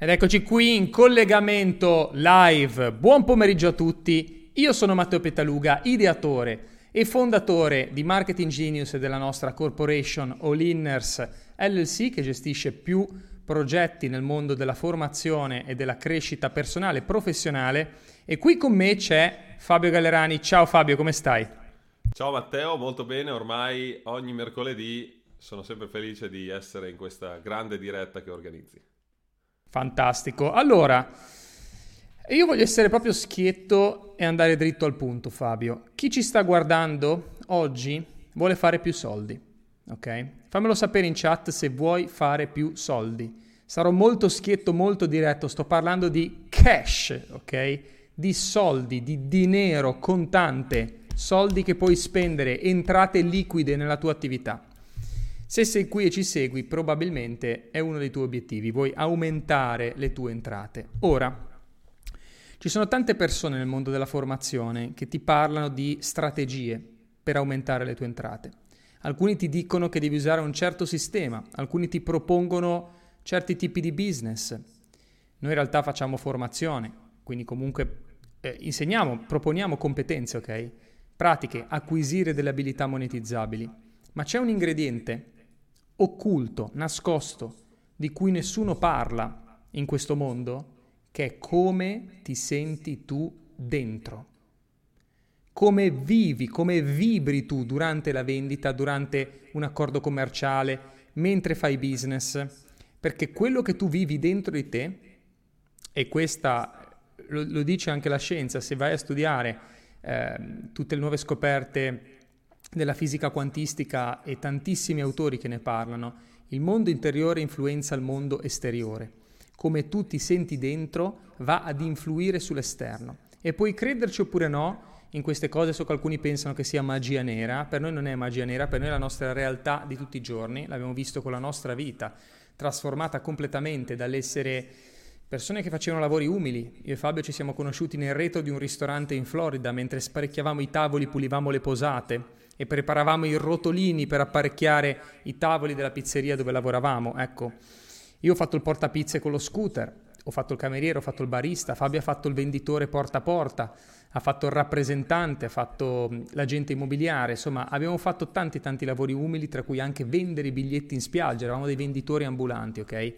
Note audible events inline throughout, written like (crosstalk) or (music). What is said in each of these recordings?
Ed eccoci qui in collegamento live. Buon pomeriggio a tutti. Io sono Matteo Petaluga, ideatore e fondatore di Marketing Genius e della nostra corporation All Inners LLC che gestisce più progetti nel mondo della formazione e della crescita personale e professionale. E qui con me c'è Fabio Gallerani. Ciao Fabio, come stai? Ciao Matteo, molto bene. Ormai ogni mercoledì sono sempre felice di essere in questa grande diretta che organizzi. Fantastico. Allora, io voglio essere proprio schietto e andare dritto al punto, Fabio. Chi ci sta guardando oggi vuole fare più soldi, ok? Fammelo sapere in chat se vuoi fare più soldi. Sarò molto schietto, molto diretto. Sto parlando di cash, ok? Di soldi, di dinero contante, soldi che puoi spendere, entrate liquide nella tua attività. Se sei qui e ci segui, probabilmente è uno dei tuoi obiettivi, vuoi aumentare le tue entrate. Ora, ci sono tante persone nel mondo della formazione che ti parlano di strategie per aumentare le tue entrate. Alcuni ti dicono che devi usare un certo sistema, alcuni ti propongono certi tipi di business. Noi in realtà facciamo formazione, quindi comunque eh, insegniamo, proponiamo competenze, ok? Pratiche, acquisire delle abilità monetizzabili. Ma c'è un ingrediente occulto, nascosto, di cui nessuno parla in questo mondo, che è come ti senti tu dentro. Come vivi, come vibri tu durante la vendita, durante un accordo commerciale, mentre fai business. Perché quello che tu vivi dentro di te, e questa lo, lo dice anche la scienza, se vai a studiare eh, tutte le nuove scoperte della fisica quantistica e tantissimi autori che ne parlano, il mondo interiore influenza il mondo esteriore. Come tu ti senti dentro va ad influire sull'esterno. E puoi crederci oppure no in queste cose, so che alcuni pensano che sia magia nera, per noi non è magia nera, per noi è la nostra realtà di tutti i giorni, l'abbiamo visto con la nostra vita, trasformata completamente dall'essere persone che facevano lavori umili. Io e Fabio ci siamo conosciuti nel retro di un ristorante in Florida mentre sparecchiavamo i tavoli, pulivamo le posate e preparavamo i rotolini per apparecchiare i tavoli della pizzeria dove lavoravamo. Ecco, io ho fatto il portapizze con lo scooter, ho fatto il cameriere, ho fatto il barista, Fabio ha fatto il venditore porta a porta, ha fatto il rappresentante, ha fatto l'agente immobiliare, insomma abbiamo fatto tanti tanti lavori umili, tra cui anche vendere i biglietti in spiaggia, eravamo dei venditori ambulanti, ok?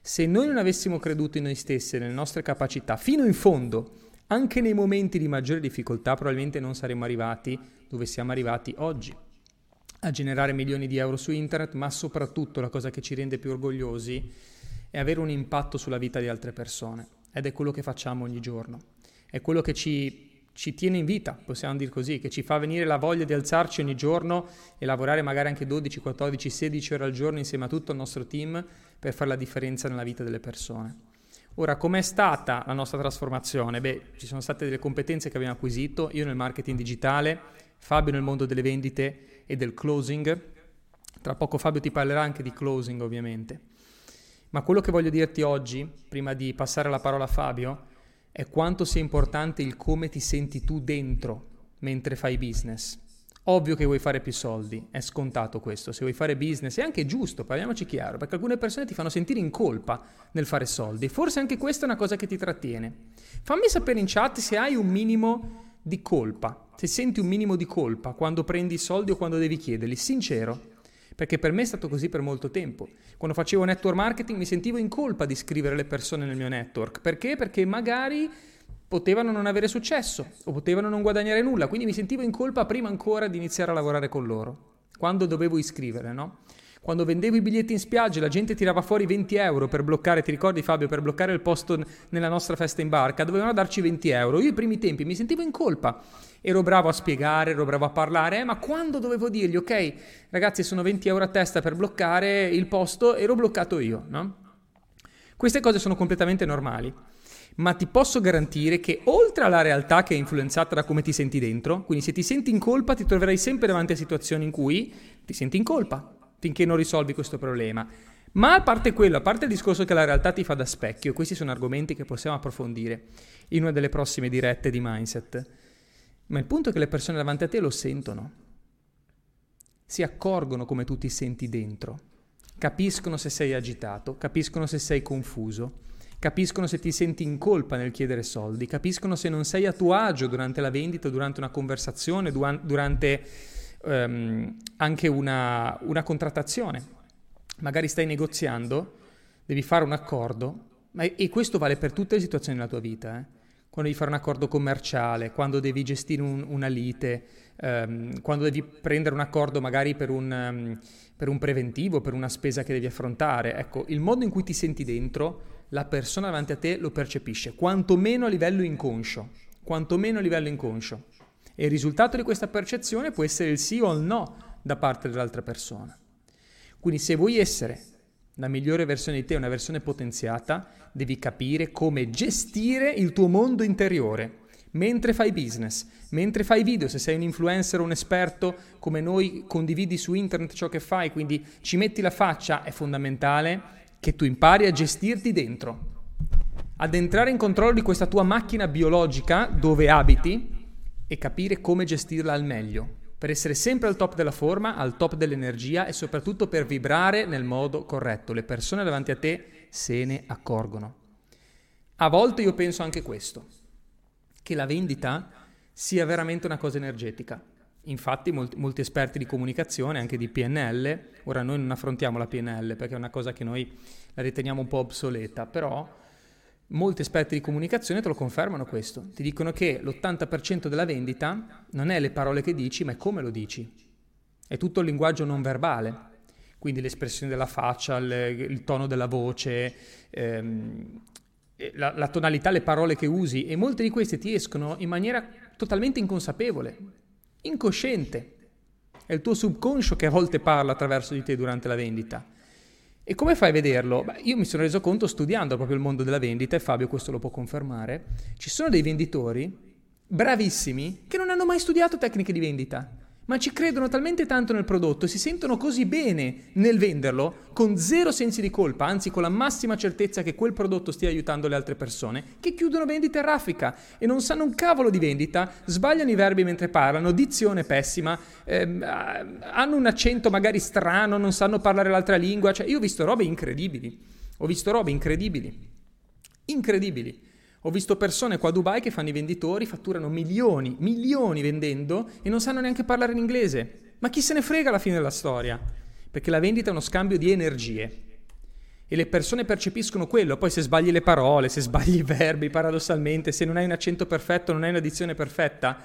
Se noi non avessimo creduto in noi stessi nelle nostre capacità fino in fondo, anche nei momenti di maggiore difficoltà probabilmente non saremmo arrivati dove siamo arrivati oggi, a generare milioni di euro su internet, ma soprattutto la cosa che ci rende più orgogliosi è avere un impatto sulla vita di altre persone ed è quello che facciamo ogni giorno, è quello che ci, ci tiene in vita, possiamo dire così, che ci fa venire la voglia di alzarci ogni giorno e lavorare magari anche 12, 14, 16 ore al giorno insieme a tutto il nostro team per fare la differenza nella vita delle persone. Ora, com'è stata la nostra trasformazione? Beh, ci sono state delle competenze che abbiamo acquisito, io nel marketing digitale, Fabio nel mondo delle vendite e del closing. Tra poco Fabio ti parlerà anche di closing, ovviamente. Ma quello che voglio dirti oggi, prima di passare la parola a Fabio, è quanto sia importante il come ti senti tu dentro mentre fai business. Ovvio che vuoi fare più soldi, è scontato questo. Se vuoi fare business è anche giusto, parliamoci chiaro, perché alcune persone ti fanno sentire in colpa nel fare soldi. Forse anche questa è una cosa che ti trattiene. Fammi sapere in chat se hai un minimo di colpa, se senti un minimo di colpa quando prendi i soldi o quando devi chiederli, sincero. Perché per me è stato così per molto tempo. Quando facevo network marketing mi sentivo in colpa di scrivere le persone nel mio network. Perché? Perché magari potevano non avere successo o potevano non guadagnare nulla, quindi mi sentivo in colpa prima ancora di iniziare a lavorare con loro, quando dovevo iscrivere, no? Quando vendevo i biglietti in spiaggia la gente tirava fuori 20 euro per bloccare, ti ricordi Fabio, per bloccare il posto nella nostra festa in barca, dovevano darci 20 euro. Io i primi tempi mi sentivo in colpa, ero bravo a spiegare, ero bravo a parlare, eh, ma quando dovevo dirgli, ok, ragazzi sono 20 euro a testa per bloccare il posto, ero bloccato io, no? Queste cose sono completamente normali ma ti posso garantire che oltre alla realtà che è influenzata da come ti senti dentro, quindi se ti senti in colpa ti troverai sempre davanti a situazioni in cui ti senti in colpa finché non risolvi questo problema. Ma a parte quello, a parte il discorso che la realtà ti fa da specchio, questi sono argomenti che possiamo approfondire in una delle prossime dirette di mindset. Ma il punto è che le persone davanti a te lo sentono, si accorgono come tu ti senti dentro, capiscono se sei agitato, capiscono se sei confuso, capiscono se ti senti in colpa nel chiedere soldi, capiscono se non sei a tuo agio durante la vendita, durante una conversazione, durante um, anche una, una contrattazione. Magari stai negoziando, devi fare un accordo, ma, e questo vale per tutte le situazioni della tua vita. Eh? Quando devi fare un accordo commerciale, quando devi gestire un, una lite, um, quando devi prendere un accordo magari per un, um, per un preventivo, per una spesa che devi affrontare. Ecco, il modo in cui ti senti dentro, la persona davanti a te lo percepisce, quantomeno a livello inconscio, quantomeno a livello inconscio. E il risultato di questa percezione può essere il sì o il no da parte dell'altra persona. Quindi se vuoi essere la migliore versione di te, una versione potenziata, devi capire come gestire il tuo mondo interiore mentre fai business, mentre fai video, se sei un influencer o un esperto come noi, condividi su internet ciò che fai, quindi ci metti la faccia, è fondamentale che tu impari a gestirti dentro, ad entrare in controllo di questa tua macchina biologica dove abiti e capire come gestirla al meglio, per essere sempre al top della forma, al top dell'energia e soprattutto per vibrare nel modo corretto. Le persone davanti a te se ne accorgono. A volte io penso anche questo, che la vendita sia veramente una cosa energetica. Infatti molti, molti, esperti di comunicazione, anche di PNL, ora noi non affrontiamo la PNL perché è una cosa che noi la riteniamo un po' obsoleta, però molti esperti di comunicazione te lo confermano questo. Ti dicono che l'80% della vendita non è le parole che dici, ma è come lo dici. È tutto il linguaggio non verbale, quindi l'espressione della faccia, il, il tono della voce, ehm, la, la tonalità, le parole che usi e molte di queste ti escono in maniera totalmente inconsapevole, incosciente. È il tuo subconscio che a volte parla attraverso di te durante la vendita. E come fai a vederlo? Beh, io mi sono reso conto studiando proprio il mondo della vendita, e Fabio questo lo può confermare, ci sono dei venditori bravissimi che non hanno mai studiato tecniche di vendita ma ci credono talmente tanto nel prodotto, si sentono così bene nel venderlo, con zero sensi di colpa, anzi con la massima certezza che quel prodotto stia aiutando le altre persone, che chiudono vendita in raffica e non sanno un cavolo di vendita, sbagliano i verbi mentre parlano, dizione pessima, ehm, hanno un accento magari strano, non sanno parlare l'altra lingua, cioè io ho visto robe incredibili, ho visto robe incredibili, incredibili. Ho visto persone qua a Dubai che fanno i venditori, fatturano milioni, milioni vendendo e non sanno neanche parlare in inglese. Ma chi se ne frega alla fine della storia? Perché la vendita è uno scambio di energie. E le persone percepiscono quello, poi se sbagli le parole, se sbagli i verbi, paradossalmente, se non hai un accento perfetto, non hai una dizione perfetta,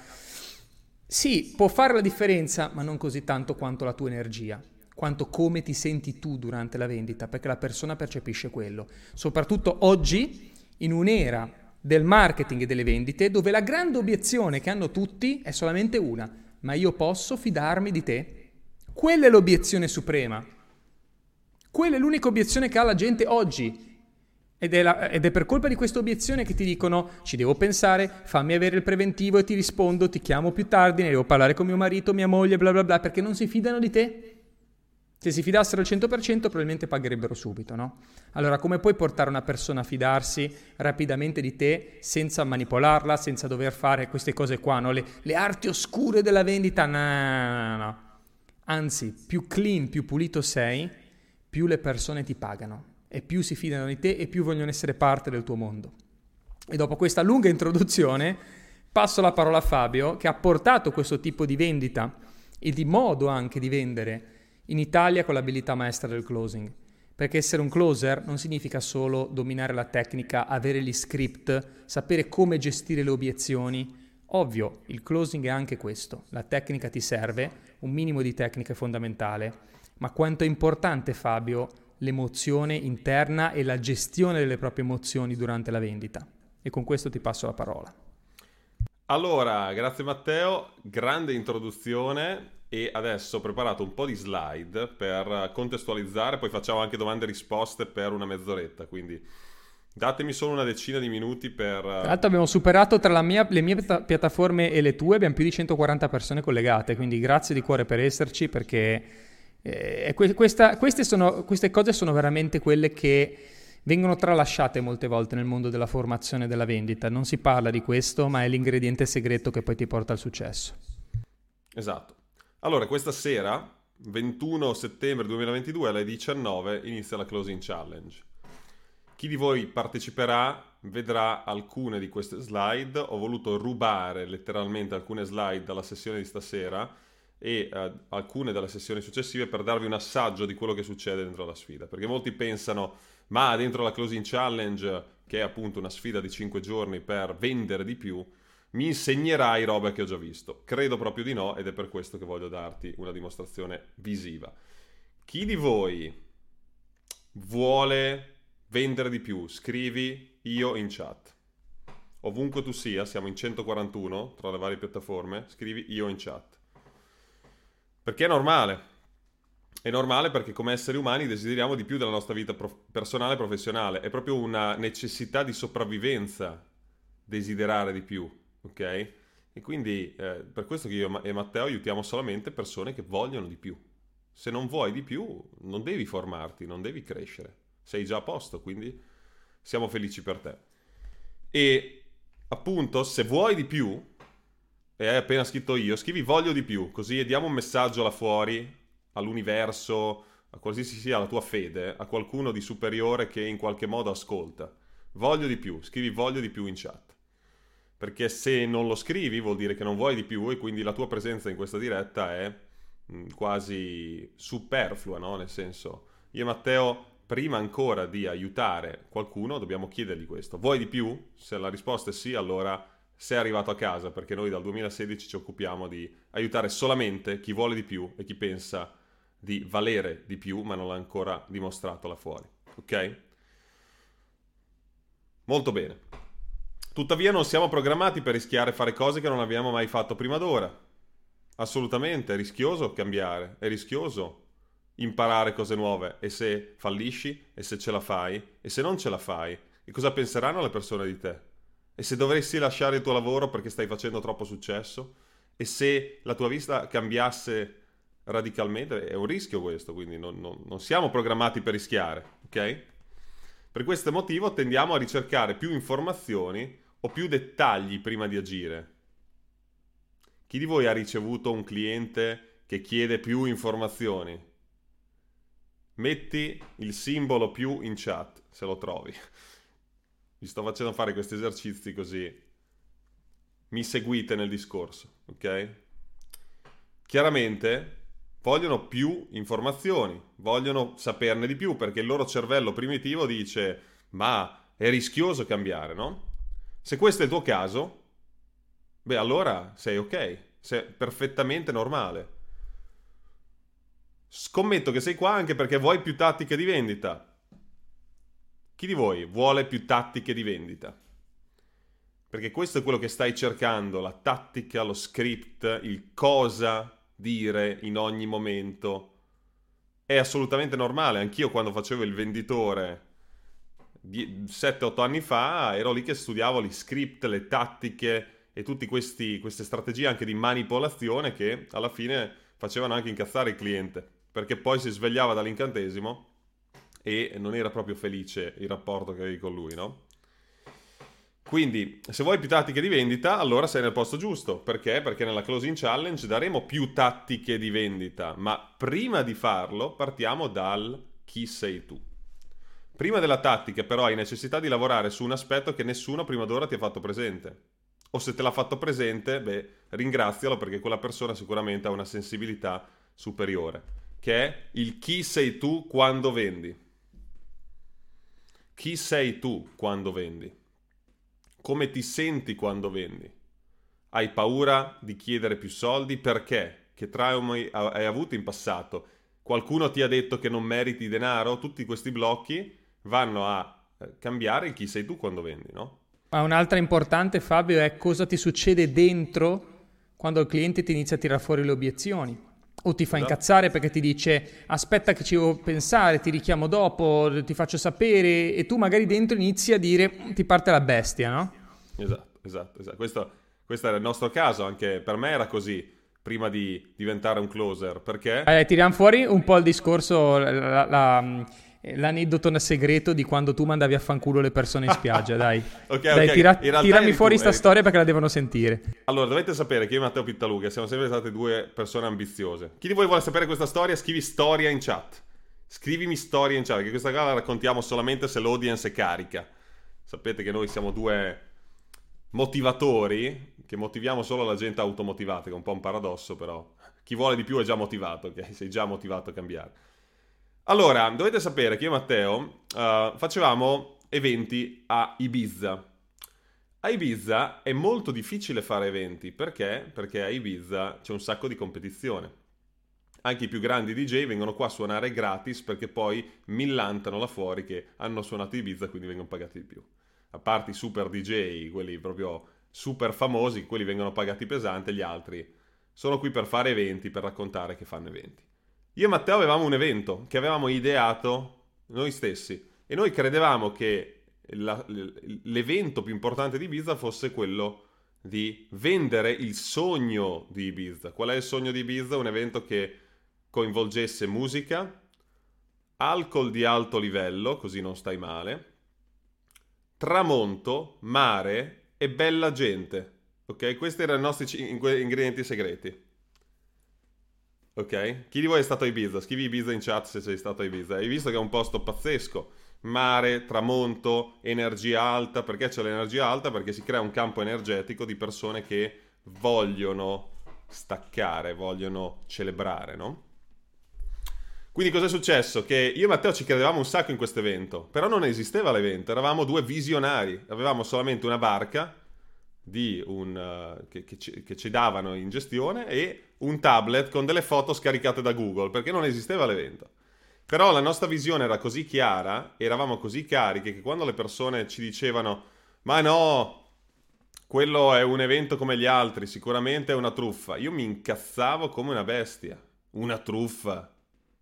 sì, può fare la differenza, ma non così tanto quanto la tua energia, quanto come ti senti tu durante la vendita, perché la persona percepisce quello. Soprattutto oggi, in un'era del marketing e delle vendite dove la grande obiezione che hanno tutti è solamente una, ma io posso fidarmi di te? Quella è l'obiezione suprema. Quella è l'unica obiezione che ha la gente oggi. Ed è, la, ed è, per colpa di questa obiezione che ti dicono ci devo pensare, fammi avere il preventivo e ti rispondo, ti chiamo più tardi, ne devo parlare con mio marito, mia moglie, bla bla bla, perché non si fidano di te. Se si fidassero al 100% probabilmente pagherebbero subito, no? Allora come puoi portare una persona a fidarsi rapidamente di te senza manipolarla, senza dover fare queste cose qua, no? Le, le arti oscure della vendita, no, no, no. Anzi, più clean, più pulito sei, più le persone ti pagano e più si fidano di te e più vogliono essere parte del tuo mondo. E dopo questa lunga introduzione passo la parola a Fabio che ha portato questo tipo di vendita e di modo anche di vendere in Italia con l'abilità maestra del closing. Perché essere un closer non significa solo dominare la tecnica, avere gli script, sapere come gestire le obiezioni. Ovvio, il closing è anche questo. La tecnica ti serve, un minimo di tecnica è fondamentale. Ma quanto è importante, Fabio, l'emozione interna e la gestione delle proprie emozioni durante la vendita. E con questo ti passo la parola. Allora, grazie Matteo, grande introduzione e adesso ho preparato un po' di slide per contestualizzare, poi facciamo anche domande e risposte per una mezz'oretta, quindi datemi solo una decina di minuti per... Tra l'altro abbiamo superato tra mia, le mie piattaforme e le tue, abbiamo più di 140 persone collegate, quindi grazie di cuore per esserci perché eh, questa, queste, sono, queste cose sono veramente quelle che vengono tralasciate molte volte nel mondo della formazione e della vendita. Non si parla di questo, ma è l'ingrediente segreto che poi ti porta al successo. Esatto. Allora, questa sera, 21 settembre 2022 alle 19, inizia la Closing Challenge, chi di voi parteciperà vedrà alcune di queste slide. Ho voluto rubare letteralmente alcune slide dalla sessione di stasera e eh, alcune dalle sessioni successive per darvi un assaggio di quello che succede dentro la sfida. Perché molti pensano, ma dentro la Closing Challenge, che è appunto una sfida di 5 giorni per vendere di più, mi insegnerai robe che ho già visto. Credo proprio di no ed è per questo che voglio darti una dimostrazione visiva. Chi di voi vuole vendere di più, scrivi io in chat. Ovunque tu sia, siamo in 141 tra le varie piattaforme, scrivi io in chat. Perché è normale. È normale perché come esseri umani desideriamo di più della nostra vita prof- personale e professionale. È proprio una necessità di sopravvivenza desiderare di più, ok? E quindi eh, per questo che io e Matteo aiutiamo solamente persone che vogliono di più. Se non vuoi di più, non devi formarti, non devi crescere sei già a posto, quindi siamo felici per te. E appunto, se vuoi di più, e hai appena scritto io, scrivi voglio di più, così diamo un messaggio là fuori, all'universo, a qualsiasi sia la tua fede, a qualcuno di superiore che in qualche modo ascolta. Voglio di più, scrivi voglio di più in chat. Perché se non lo scrivi vuol dire che non vuoi di più e quindi la tua presenza in questa diretta è mm, quasi superflua, no? Nel senso, io e Matteo prima ancora di aiutare qualcuno dobbiamo chiedergli questo. Vuoi di più? Se la risposta è sì, allora sei arrivato a casa, perché noi dal 2016 ci occupiamo di aiutare solamente chi vuole di più e chi pensa di valere di più, ma non l'ha ancora dimostrato là fuori. Ok? Molto bene. Tuttavia non siamo programmati per rischiare fare cose che non abbiamo mai fatto prima d'ora. Assolutamente, è rischioso cambiare, è rischioso imparare cose nuove. E se fallisci e se ce la fai e se non ce la fai e cosa penseranno le persone di te? E se dovresti lasciare il tuo lavoro perché stai facendo troppo successo? E se la tua vita cambiasse radicalmente? È un rischio questo quindi non, non, non siamo programmati per rischiare ok? Per questo motivo tendiamo a ricercare più informazioni o più dettagli prima di agire chi di voi ha ricevuto un cliente che chiede più informazioni metti il simbolo più in chat se lo trovi. Vi sto facendo fare questi esercizi così mi seguite nel discorso, ok? Chiaramente vogliono più informazioni, vogliono saperne di più perché il loro cervello primitivo dice ma è rischioso cambiare, no? Se questo è il tuo caso, beh allora sei ok, sei perfettamente normale. Scommetto che sei qua anche perché vuoi più tattiche di vendita. Chi di voi vuole più tattiche di vendita? Perché questo è quello che stai cercando, la tattica, lo script, il cosa dire in ogni momento. È assolutamente normale, anch'io quando facevo il venditore 7-8 anni fa ero lì che studiavo gli script, le tattiche e tutte queste strategie anche di manipolazione che alla fine facevano anche incazzare il cliente perché poi si svegliava dall'incantesimo e non era proprio felice il rapporto che avevi con lui, no? Quindi, se vuoi più tattiche di vendita, allora sei nel posto giusto. Perché? Perché nella Closing Challenge daremo più tattiche di vendita, ma prima di farlo partiamo dal chi sei tu. Prima della tattica, però, hai necessità di lavorare su un aspetto che nessuno prima d'ora ti ha fatto presente. O se te l'ha fatto presente, beh, ringrazialo perché quella persona sicuramente ha una sensibilità superiore che è il chi sei tu quando vendi. Chi sei tu quando vendi? Come ti senti quando vendi? Hai paura di chiedere più soldi? Perché? Che traumi hai avuto in passato? Qualcuno ti ha detto che non meriti denaro? Tutti questi blocchi vanno a eh, cambiare chi sei tu quando vendi, no? Ma un'altra importante, Fabio, è cosa ti succede dentro quando il cliente ti inizia a tirare fuori le obiezioni o ti fa esatto. incazzare perché ti dice aspetta che ci devo pensare, ti richiamo dopo, ti faccio sapere e tu magari dentro inizi a dire ti parte la bestia, no? Esatto, esatto, esatto. Questo, questo era il nostro caso, anche per me era così prima di diventare un closer, perché... Eh, tiriamo fuori un po' il discorso, la, la, l'aneddoto segreto di quando tu mandavi a fanculo le persone in spiaggia, dai. (laughs) ok, dai, ok. Tira, tirami fuori questa storia perché la devono sentire. Allora, dovete sapere che io e Matteo Pittaluga siamo sempre state due persone ambiziose. Chi di voi vuole sapere questa storia, scrivi storia in chat. Scrivimi storie in chat, perché questa cosa la raccontiamo solamente se l'audience è carica. Sapete che noi siamo due motivatori che motiviamo solo la gente automotivata, che è un po' un paradosso, però chi vuole di più è già motivato, ok? Sei già motivato a cambiare. Allora, dovete sapere che io e Matteo uh, facevamo eventi a Ibiza. A Ibiza è molto difficile fare eventi, perché? Perché a Ibiza c'è un sacco di competizione. Anche i più grandi DJ vengono qua a suonare gratis perché poi millantano là fuori che hanno suonato Ibiza, quindi vengono pagati di più. A parte i super DJ, quelli proprio super famosi, quelli vengono pagati pesante, gli altri sono qui per fare eventi, per raccontare che fanno eventi. Io e Matteo avevamo un evento che avevamo ideato noi stessi e noi credevamo che la, l'evento più importante di Ibiza fosse quello di vendere il sogno di Ibiza. Qual è il sogno di Ibiza? Un evento che coinvolgesse musica, alcol di alto livello, così non stai male, tramonto, mare e bella gente. Ok? Questi erano i nostri ingredienti segreti. Ok? Chi di voi è stato a Ibiza? Scrivi Ibiza in chat se sei stato a Ibiza. Hai visto che è un posto pazzesco. Mare, tramonto, energia alta. Perché c'è l'energia alta? Perché si crea un campo energetico di persone che vogliono staccare, vogliono celebrare, no? Quindi cosa è successo? Che io e Matteo ci credevamo un sacco in questo evento, però non esisteva l'evento, eravamo due visionari, avevamo solamente una barca un, uh, che, che, ci, che, ci, davano in gestione e un tablet con delle foto scaricate da Google, perché non esisteva l'evento. Però la nostra visione era così chiara, eravamo così carichi che quando le persone ci dicevano ma no, quello è un evento come gli altri, sicuramente è una truffa, io mi incazzavo come una bestia. Una truffa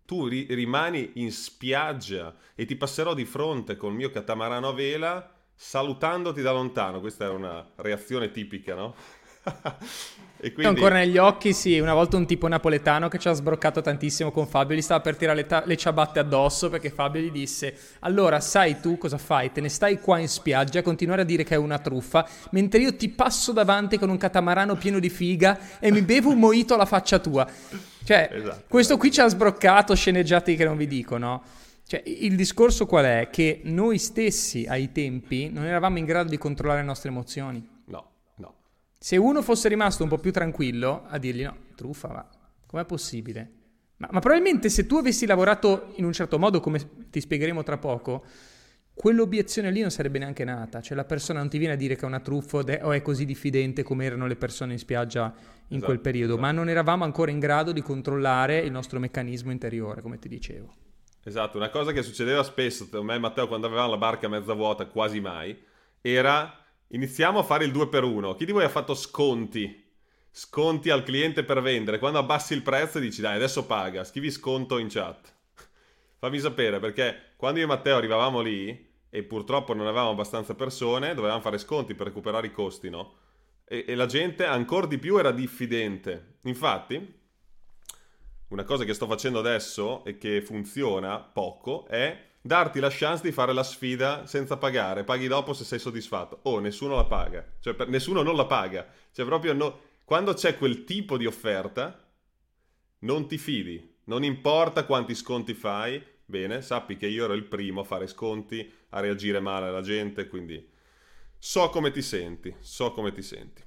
tu ri- rimani in spiaggia e ti passerò di fronte col mio catamarano a vela salutandoti da lontano. Questa è una reazione tipica, no? (laughs) quindi... Ancora negli occhi, sì, una volta un tipo napoletano che ci ha sbroccato tantissimo con Fabio, gli stava per tirare le, ta- le, ciabatte addosso perché Fabio gli disse allora sai tu cosa fai? Te ne stai qua in spiaggia a continuare a dire che è una truffa, mentre io ti passo davanti con un catamarano pieno di figa e mi bevo un moito alla faccia tua. Cioè, esatto, questo qui ci ha sbroccato sceneggiati che non vi dico, no? Cioè, il discorso qual è? Che noi stessi ai tempi non eravamo in grado di controllare le nostre emozioni. Se uno fosse rimasto un po' più tranquillo a dirgli no, truffa, ma com'è possibile? Ma, ma probabilmente se tu avessi lavorato in un certo modo, come ti spiegheremo tra poco, quell'obiezione lì non sarebbe neanche nata, cioè la persona non ti viene a dire che è una truffa o è così diffidente come erano le persone in spiaggia in esatto, quel periodo, esatto. ma non eravamo ancora in grado di controllare il nostro meccanismo interiore, come ti dicevo. Esatto, una cosa che succedeva spesso, a me e Matteo quando avevamo la barca mezza vuota, quasi mai, era iniziamo a fare il 2 per 1 Chi di voi ha fatto sconti? Sconti al cliente per vendere. Quando abbassi il prezzo dici dai adesso paga, scrivi sconto in chat. (laughs) Fammi sapere perché quando io e Matteo arrivavamo lì e purtroppo non avevamo abbastanza persone, dovevamo fare sconti per recuperare i costi, no? E, e la gente ancora di più era diffidente. Infatti, una cosa che sto facendo adesso e che funziona poco è darti la chance di fare la sfida senza pagare. Paghi dopo se sei soddisfatto. Oh, nessuno la paga. Cioè, per, nessuno non la paga. Cioè, proprio no, quando c'è quel tipo di offerta, non ti fidi. Non importa quanti sconti fai, bene, sappi che io ero il primo a fare sconti, a reagire male alla gente, quindi so come ti senti, so come ti senti.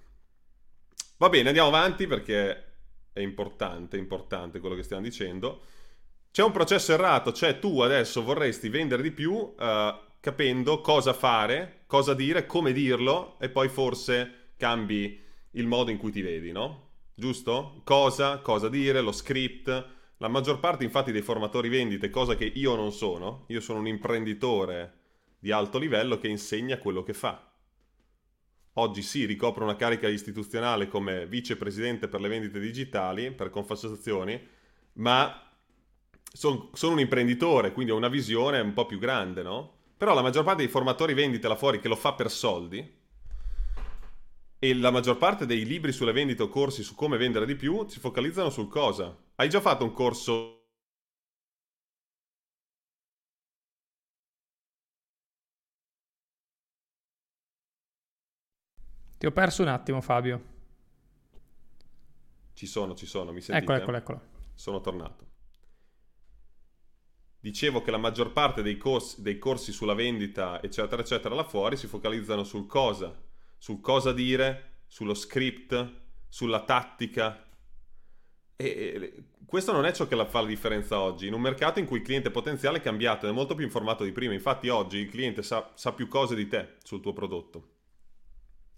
Va bene, andiamo avanti perché è importante, importante quello che stiamo dicendo. C'è un processo errato, cioè tu adesso vorresti vendere di più uh, capendo cosa fare, cosa dire, come dirlo e poi forse cambi il modo in cui ti vedi, no? Giusto? Cosa, cosa dire, lo script, la maggior parte infatti dei formatori vendite, cosa che io non sono, io sono un imprenditore di alto livello che insegna quello che fa. Oggi sì, ricopro una carica istituzionale come vicepresidente per le vendite digitali, per Confassazioni, ma sono son un imprenditore, quindi ho una visione un po' più grande, no? Però la maggior parte dei formatori vendite là fuori che lo fa per soldi, e la maggior parte dei libri sulle vendite o corsi su come vendere di più si focalizzano sul cosa. Hai già fatto un corso Ti ho perso un attimo, Fabio. Ci sono, ci sono, mi sentite? Eccolo, eccolo, eccolo. Sono tornato. Dicevo che la maggior parte dei corsi, dei corsi sulla vendita, eccetera, eccetera, là fuori si focalizzano sul cosa, sul cosa dire, sullo script, sulla tattica. E questo non è ciò che fa la differenza oggi. In un mercato in cui il cliente potenziale è cambiato ed è molto più informato di prima. Infatti, oggi il cliente sa, sa più cose di te sul tuo prodotto.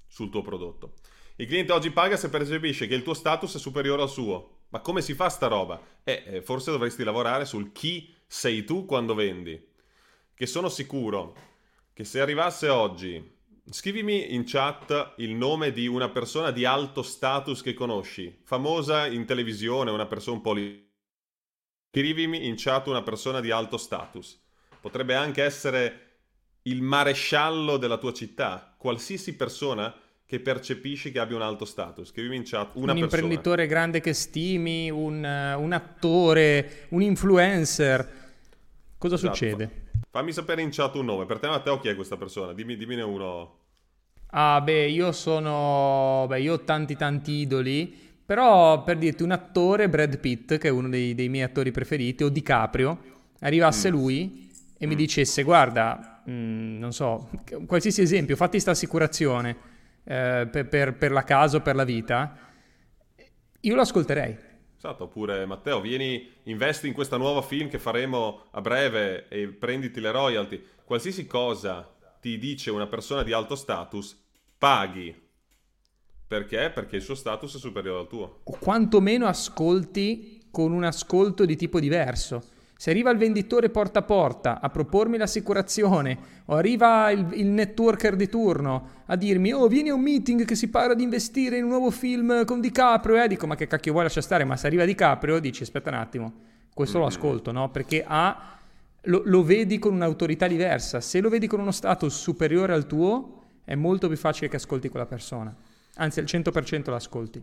Sul tuo prodotto. Il cliente oggi paga se percepisce che il tuo status è superiore al suo. Ma come si fa sta roba? Eh, eh forse dovresti lavorare sul chi sei tu quando vendi. Che sono sicuro che se arrivasse oggi, scrivimi in chat il nome di una persona di alto status che conosci, famosa in televisione, una persona un po' lì. Scrivimi in chat una persona di alto status. Potrebbe anche essere il maresciallo della tua città, qualsiasi persona che percepisci che abbia un alto status. Scrivimi in chat una un persona. imprenditore grande che stimi, un, un attore, un influencer. Cosa esatto. succede? Fammi sapere in chat un nome. Per te, Matteo, chi è questa persona? Dimmi, dimmene uno. Ah, beh, io sono. Beh, io ho tanti, tanti idoli. Però per dirti un attore, Brad Pitt, che è uno dei, dei miei attori preferiti, o DiCaprio, arrivasse mm. lui e mm. mi dicesse: Guarda, mh, mm, non so, (laughs) qualsiasi esempio, fatti questa assicurazione eh, per, per, per la casa o per la vita, io lo ascolterei. Esatto, oppure Matteo, vieni, investi in questa nuova film che faremo a breve e prenditi le royalty. Qualsiasi cosa ti dice una persona di alto status, paghi. Perché? Perché il suo status è superiore al tuo. O quantomeno ascolti con un ascolto di tipo diverso. Se arriva il venditore porta a porta a propormi l'assicurazione, o arriva il, il, networker di turno a dirmi: Oh, vieni a un meeting che si parla di investire in un nuovo film con DiCaprio, eh, dico: Ma che cacchio vuoi lascia stare? Ma se arriva DiCaprio, dici: Aspetta un attimo, questo lo ascolto, no? Perché ha, lo, lo vedi con un'autorità diversa. Se lo vedi con uno status superiore al tuo, è molto più facile che ascolti quella persona. Anzi, al 100% l'ascolti.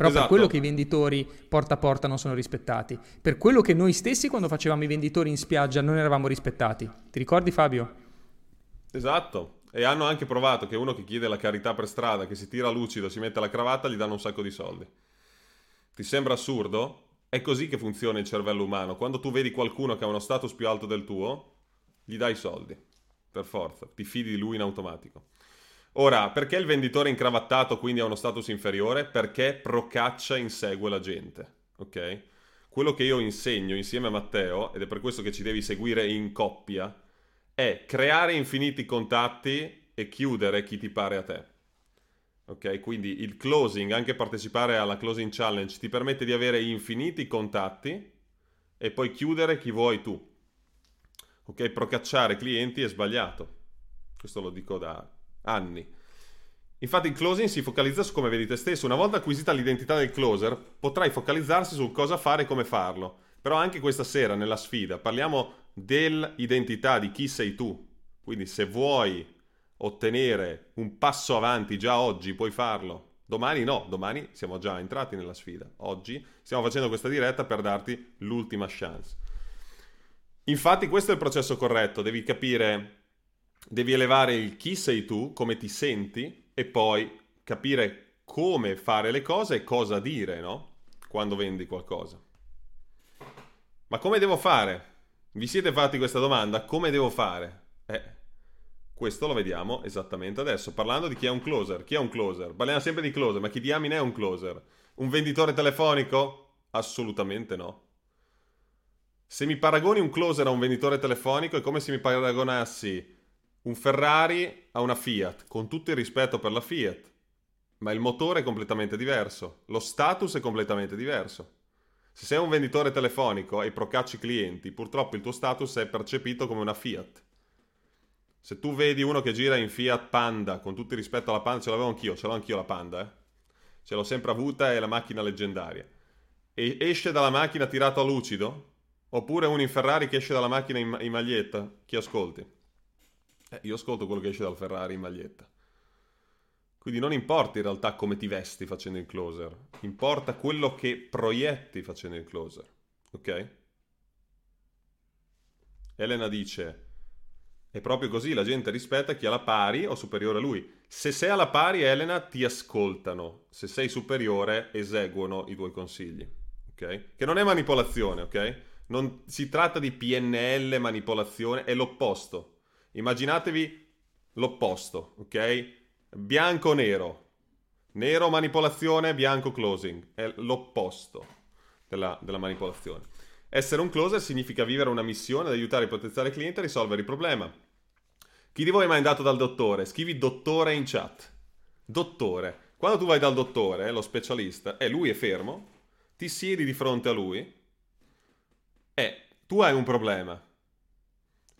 Però esatto. per quello che i venditori porta a porta non sono rispettati, per quello che noi stessi quando facevamo i venditori in spiaggia non eravamo rispettati. Ti ricordi Fabio? Esatto. E hanno anche provato che uno che chiede la carità per strada, che si tira lucido, si mette la cravatta, gli danno un sacco di soldi. Ti sembra assurdo? È così che funziona il cervello umano. Quando tu vedi qualcuno che ha uno status più alto del tuo, gli dai soldi. Per forza. Ti fidi di lui in automatico. Ora, perché il venditore incravattato quindi ha uno status inferiore? Perché procaccia insegue la gente, ok? Quello che io insegno insieme a Matteo, ed è per questo che ci devi seguire in coppia, è creare infiniti contatti e chiudere chi ti pare a te. Ok? Quindi il closing, anche partecipare alla closing challenge, ti permette di avere infiniti contatti e poi chiudere chi vuoi tu. Ok? Procacciare clienti è sbagliato. Questo lo dico da anni. Infatti il closing si focalizza su come vedi te stesso. Una volta acquisita l'identità del closer, potrai focalizzarsi su cosa fare e come farlo. Però anche questa sera, nella sfida, parliamo dell'identità di chi sei tu. Quindi se vuoi ottenere un passo avanti già oggi, puoi farlo. Domani no, domani siamo già entrati nella sfida. Oggi stiamo facendo questa diretta per darti l'ultima chance. Infatti questo è il processo corretto, devi capire devi elevare il chi sei tu, come ti senti e poi capire come fare le cose e cosa dire, no? Quando vendi qualcosa. Ma come devo fare? Vi siete fatti questa domanda? Come devo fare? Eh, questo lo vediamo esattamente adesso, parlando di chi è un closer. Chi è un closer? Parliamo sempre di closer, ma chi diamine è un closer? Un venditore telefonico? Assolutamente no. Se mi paragoni un closer a un venditore telefonico è come se mi paragonassi un Ferrari a una Fiat, con tutto il rispetto per la Fiat, ma il motore è completamente diverso, lo status è completamente diverso. Se sei un venditore telefonico e procacci clienti, purtroppo il tuo status è percepito come una Fiat. Se tu vedi uno che gira in Fiat Panda, con tutto il rispetto alla Panda, ce l'avevo anch'io, ce l'ho anch'io la Panda, eh? Ce l'ho sempre avuta, è la macchina leggendaria. E esce dalla macchina tirato a lucido? Oppure uno in Ferrari che esce dalla macchina in, in maglietta? Chi ascolti? Eh, io ascolto quello che esce dal Ferrari in maglietta. Quindi non importa in realtà come ti vesti facendo il closer, importa quello che proietti facendo il closer. Ok? Elena dice, è proprio così, la gente rispetta chi è alla pari o superiore a lui. Se sei alla pari, Elena, ti ascoltano. Se sei superiore, eseguono i tuoi consigli. Ok? Che non è manipolazione, ok? Non si tratta di PNL, manipolazione, è l'opposto. Immaginatevi l'opposto, ok? Bianco-nero. Nero manipolazione, bianco closing. È l'opposto della, della manipolazione. Essere un closer significa vivere una missione ad aiutare il potenziale cliente a risolvere il problema. Chi di voi è mai andato dal dottore? Scrivi dottore in chat. Dottore. Quando tu vai dal dottore, lo specialista, e lui è fermo, ti siedi di fronte a lui e tu hai un problema.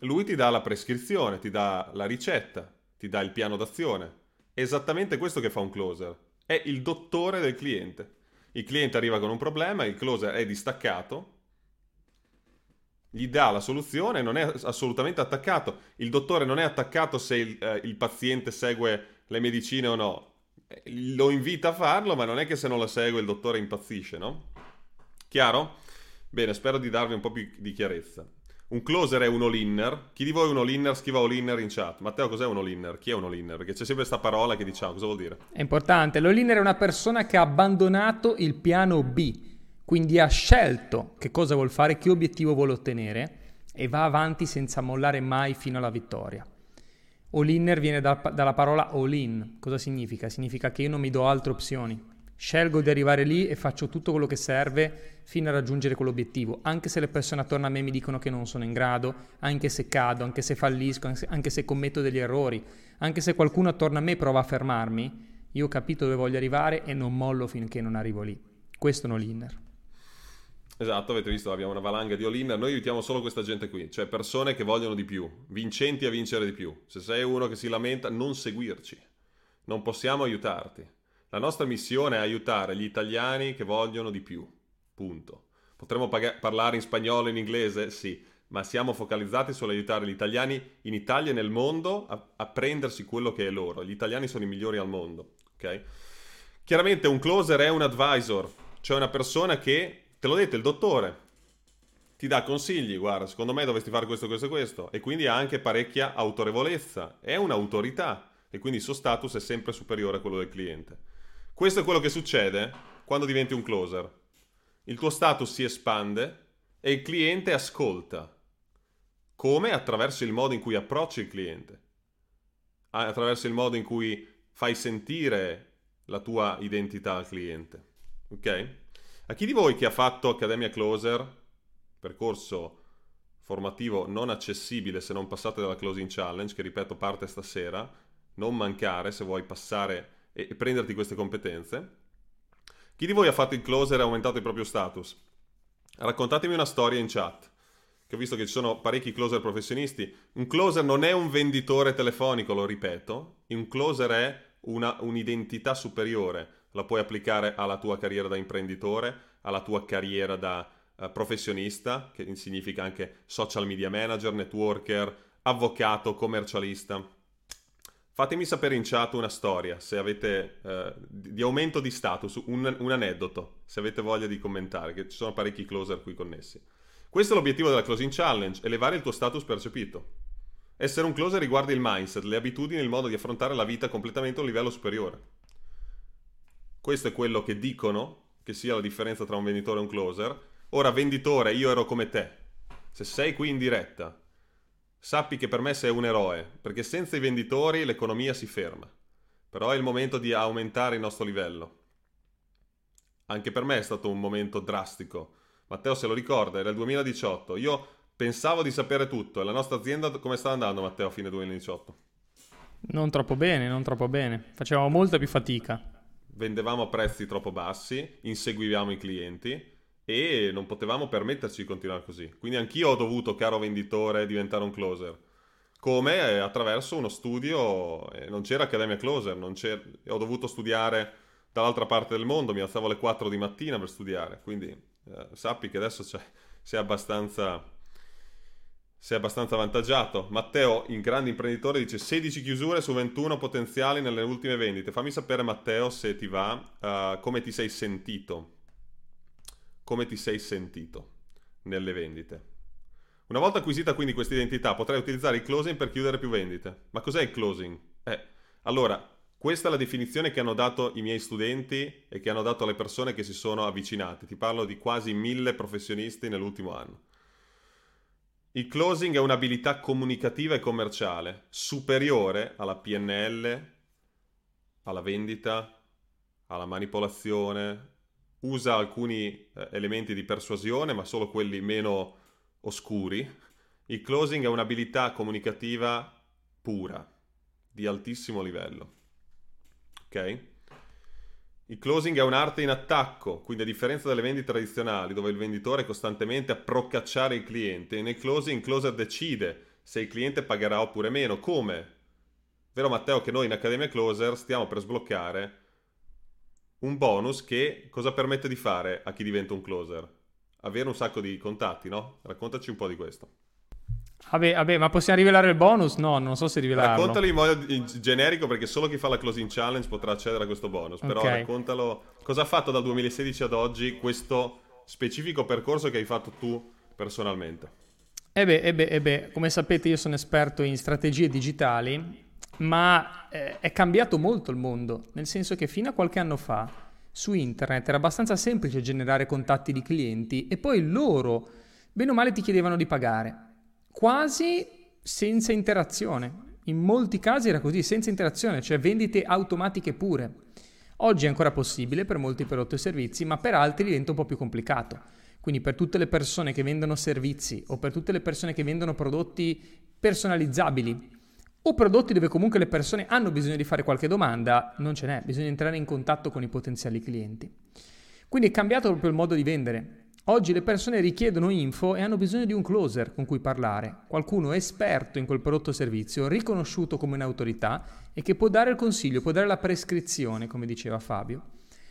Lui ti dà la prescrizione, ti dà la ricetta, ti dà il piano d'azione. Esattamente questo che fa un closer. È il dottore del cliente. Il cliente arriva con un problema, il closer è distaccato, gli dà la soluzione non è assolutamente attaccato. Il dottore non è attaccato se il, eh, il, paziente segue le medicine o no. Lo invita a farlo, ma non è che se non la segue il dottore impazzisce, no? Chiaro? Bene, spero di darvi un po' più di chiarezza. Un closer è un all-inner. Chi di voi è un all-inner scriva all-inner in chat. Matteo, cos'è un all-inner? Chi è un all-inner? Perché c'è sempre questa parola che diciamo, cosa vuol dire? È importante. L'all-inner è una persona che ha abbandonato il piano B quindi ha scelto che cosa vuol fare, che obiettivo vuole ottenere e va avanti senza mollare mai fino alla vittoria. All-inner viene da, dalla parola all-in. Cosa significa? Significa che io non mi do altre opzioni. Scelgo di arrivare lì e faccio tutto quello che serve fino a raggiungere quell'obiettivo, anche se le persone attorno a me mi dicono che non sono in grado, anche se cado, anche se fallisco, anche se commetto degli errori, anche se qualcuno attorno a me prova a fermarmi, io ho capito dove voglio arrivare e non mollo finché non arrivo lì. Questo è un all-inner. Esatto, avete visto, abbiamo una valanga di all-in, noi aiutiamo solo questa gente qui, cioè persone che vogliono di più, vincenti a vincere di più. Se sei uno che si lamenta, non seguirci, non possiamo aiutarti. La nostra missione è aiutare gli italiani che vogliono di più, punto. Potremmo pag- parlare in spagnolo e in inglese? Sì, ma siamo focalizzati sull'aiutare gli italiani in Italia e nel mondo a, a prendersi quello che è loro. Gli italiani sono i migliori al mondo, ok? Chiaramente un closer è un advisor, cioè una persona che Te l'ho detto, il dottore ti dà consigli, guarda, secondo me dovresti fare questo, questo e questo, e quindi ha anche parecchia autorevolezza, è un'autorità, e quindi il suo status è sempre superiore a quello del cliente. Questo è quello che succede quando diventi un closer. Il tuo status si espande e il cliente ascolta. Come? Attraverso il modo in cui approcci il cliente, attraverso il modo in cui fai sentire la tua identità al cliente. Ok? A chi di voi che ha fatto Accademia Closer, percorso formativo non accessibile se non passate dalla Closing Challenge, che ripeto parte stasera, non mancare se vuoi passare e, prenderti queste competenze. Chi di voi ha fatto il closer e ha aumentato il proprio status? Raccontatemi una storia in chat, che ho visto che ci sono parecchi closer professionisti. Un closer non è un venditore telefonico, lo ripeto, un closer è una, un'identità superiore la puoi applicare alla tua carriera da imprenditore, alla tua carriera da uh, professionista, che significa anche social media manager, networker, avvocato, commercialista. Fatemi sapere in chat una storia, se avete uh, di aumento di status, un, un, aneddoto, se avete voglia di commentare, che ci sono parecchi closer qui connessi. Questo è l'obiettivo della Closing Challenge, elevare il tuo status percepito. Essere un closer riguarda il mindset, le abitudini il modo di affrontare la vita completamente a un livello superiore. Questo è quello che dicono che sia la differenza tra un venditore e un closer. Ora, venditore, io ero come te. Se sei qui in diretta, sappi che per me sei un eroe, perché senza i venditori l'economia si ferma. Però è il momento di aumentare il nostro livello. Anche per me è stato un momento drastico. Matteo se lo ricorda, era il 2018. Io pensavo di sapere tutto. E la nostra azienda come sta andando, Matteo, a fine 2018? Non troppo bene, non troppo bene. Facevamo molta più fatica vendevamo a prezzi troppo bassi, inseguivamo i clienti e non potevamo permetterci di continuare così. Quindi anch'io ho dovuto, caro venditore, diventare un closer. Come eh, attraverso uno studio, eh, non c'era Accademia Closer, ho dovuto studiare dall'altra parte del mondo, mi alzavo alle 4 di mattina per studiare, quindi eh, sappi che adesso sei abbastanza sei abbastanza avvantaggiato. Matteo, in grande imprenditore, dice 16 chiusure su 21 potenziali nelle ultime vendite. Fammi sapere, Matteo, se ti va, uh, come ti sei sentito. Come ti sei sentito nelle vendite. Una volta acquisita quindi questa identità, potrai utilizzare il closing per chiudere più vendite. Ma cos'è il closing? Eh, allora, questa è la definizione che hanno dato i miei studenti e che hanno dato le persone che si sono avvicinate. Ti parlo di quasi mille professionisti nell'ultimo anno. Il closing è un'abilità comunicativa e commerciale superiore alla PNL, alla vendita, alla manipolazione, usa alcuni eh, elementi di persuasione, ma solo quelli meno oscuri. Il closing è un'abilità comunicativa pura, di altissimo livello. Ok? Il closing è un'arte in attacco, quindi a differenza delle vendite tradizionali, dove il venditore è costantemente a procacciare il cliente, nel closing il closer decide se il cliente pagherà oppure meno. Come? Vero Matteo che noi in Accademia Closer stiamo per sbloccare un bonus che cosa permette di fare a chi diventa un closer? Avere un sacco di contatti, no? Raccontaci un po' di questo. Vabbè, vabbè, ma possiamo rivelare il bonus? No, non so se rivelarlo. Raccontalo in modo generico perché solo chi fa la closing challenge potrà accedere a questo bonus. Però okay. raccontalo cosa ha fatto dal 2016 ad oggi questo specifico percorso che hai fatto tu personalmente. E beh, e beh, e beh, come sapete io sono esperto in strategie digitali ma eh, è cambiato molto il mondo, nel senso che fino a qualche anno fa su internet era abbastanza semplice generare contatti di clienti e poi loro, bene o male, ti chiedevano di pagare, quasi senza interazione. In molti casi era così, senza interazione, cioè vendite automatiche pure. Oggi è ancora possibile per molti prodotti e servizi, ma per altri diventa un po' più complicato. Quindi per tutte le persone che vendono servizi o per tutte le persone che vendono prodotti personalizzabili, o prodotti dove comunque le persone hanno bisogno di fare qualche domanda, non ce n'è, bisogna entrare in contatto con i potenziali clienti. Quindi è cambiato proprio il modo di vendere. Oggi le persone richiedono info e hanno bisogno di un closer con cui parlare, qualcuno esperto in quel prodotto o servizio, riconosciuto come un'autorità e che può dare il consiglio, può dare la prescrizione, come diceva Fabio.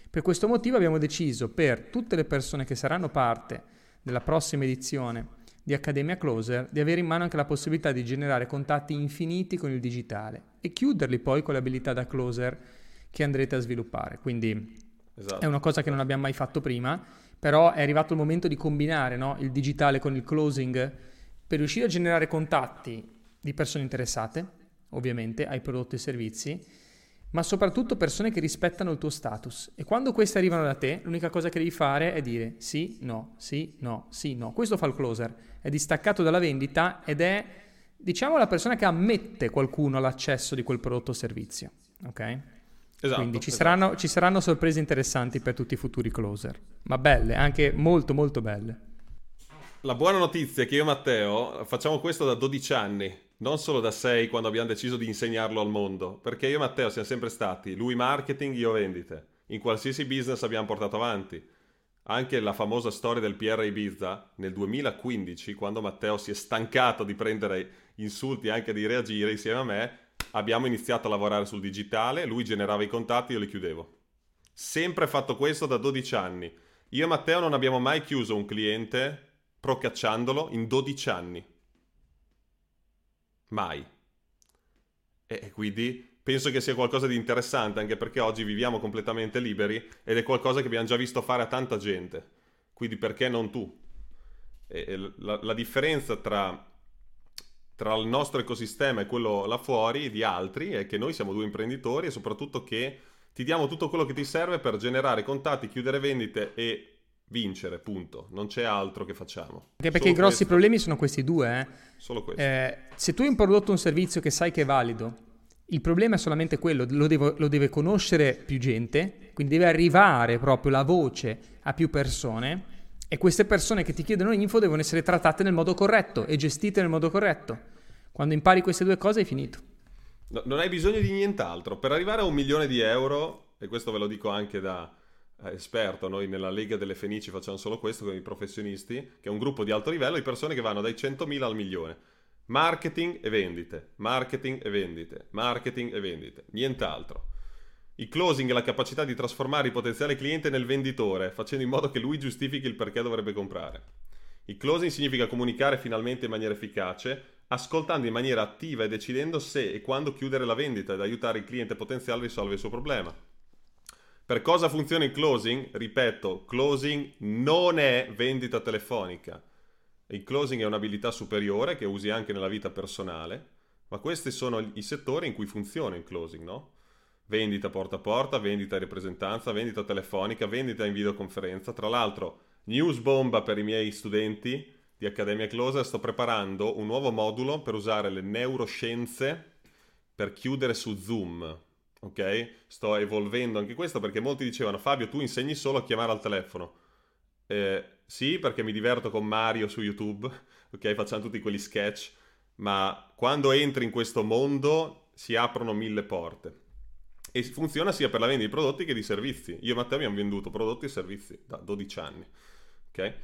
Per questo motivo abbiamo deciso per tutte le persone che saranno parte della prossima edizione di Accademia Closer di avere in mano anche la possibilità di generare contatti infiniti con il digitale e chiuderli poi con le abilità da closer che andrete a sviluppare. Quindi esatto. è una cosa che non abbiamo mai fatto prima, però è arrivato il momento di combinare no, il digitale con il closing per riuscire a generare contatti di persone interessate, ovviamente, ai prodotti e servizi ma soprattutto persone che rispettano il tuo status. E quando queste arrivano da te, l'unica cosa che devi fare è dire sì, no, sì, no, sì, no. Questo fa il closer, è distaccato dalla vendita ed è, diciamo, la persona che ammette qualcuno all'accesso di quel prodotto o servizio. Ok? Esatto, Quindi ci, esatto. saranno, ci saranno sorprese interessanti per tutti i futuri closer, ma belle, anche molto molto belle. La buona notizia è che io e Matteo facciamo questo da 12 anni non solo da 6 quando abbiamo deciso di insegnarlo al mondo, perché io e Matteo siamo sempre stati lui marketing, io vendite. In qualsiasi business abbiamo portato avanti. Anche la famosa storia del PR Ibiza nel 2015, quando Matteo si è stancato di prendere insulti e anche di reagire insieme a me, abbiamo iniziato a lavorare sul digitale, lui generava i contatti, io li chiudevo. Sempre fatto questo da 12 anni. Io e Matteo non abbiamo mai chiuso un cliente procacciandolo in 12 anni. Mai. E quindi penso che sia qualcosa di interessante, anche perché oggi viviamo completamente liberi ed è qualcosa che abbiamo già visto fare a tanta gente. Quindi perché non tu? La, la differenza tra, tra il nostro ecosistema e quello là fuori di altri è che noi siamo due imprenditori e soprattutto che ti diamo tutto quello che ti serve per generare contatti, chiudere vendite e vincere, punto. Non c'è altro che facciamo. Anche perché Solo i grossi questo. problemi sono questi due. Eh. Solo questo. Eh, se tu hai un prodotto o un servizio che sai che è valido, il problema è solamente quello, lo, devo, lo deve conoscere più gente, quindi deve arrivare proprio la voce a più persone e queste persone che ti chiedono info devono essere trattate nel modo corretto e gestite nel modo corretto. Quando impari queste due cose hai finito. No, non hai bisogno di nient'altro. Per arrivare a un milione di euro, e questo ve lo dico anche da, esperto, noi nella Lega delle Fenici facciamo solo questo con i professionisti, che è un gruppo di alto livello di persone che vanno dai 100.000 al milione. Marketing e vendite, marketing e vendite, marketing e vendite, nient'altro. Il closing è la capacità di trasformare il potenziale cliente nel venditore, facendo in modo che lui giustifichi il perché dovrebbe comprare. Il closing significa comunicare finalmente in maniera efficace, ascoltando in maniera attiva e decidendo se e quando chiudere la vendita ed aiutare il cliente potenziale a risolvere il suo problema. Per cosa funziona il closing? Ripeto, closing non è vendita telefonica. Il closing è un'abilità superiore che usi anche nella vita personale, ma questi sono i settori in cui funziona il closing, no? Vendita porta a porta, vendita in rappresentanza, vendita telefonica, vendita in videoconferenza. Tra l'altro, news bomba per i miei studenti, di Accademia Closer sto preparando un nuovo modulo per usare le neuroscienze per chiudere su Zoom. Ok? Sto evolvendo anche questo perché molti dicevano Fabio tu insegni solo a chiamare al telefono. Eh, sì, perché mi diverto con Mario su YouTube, (laughs) ok? Facciamo tutti quegli sketch, ma quando entri in questo mondo si aprono mille porte. E funziona sia per la vendita di prodotti che di servizi. Io e Matteo abbiamo venduto prodotti e servizi da 12 anni. Ok?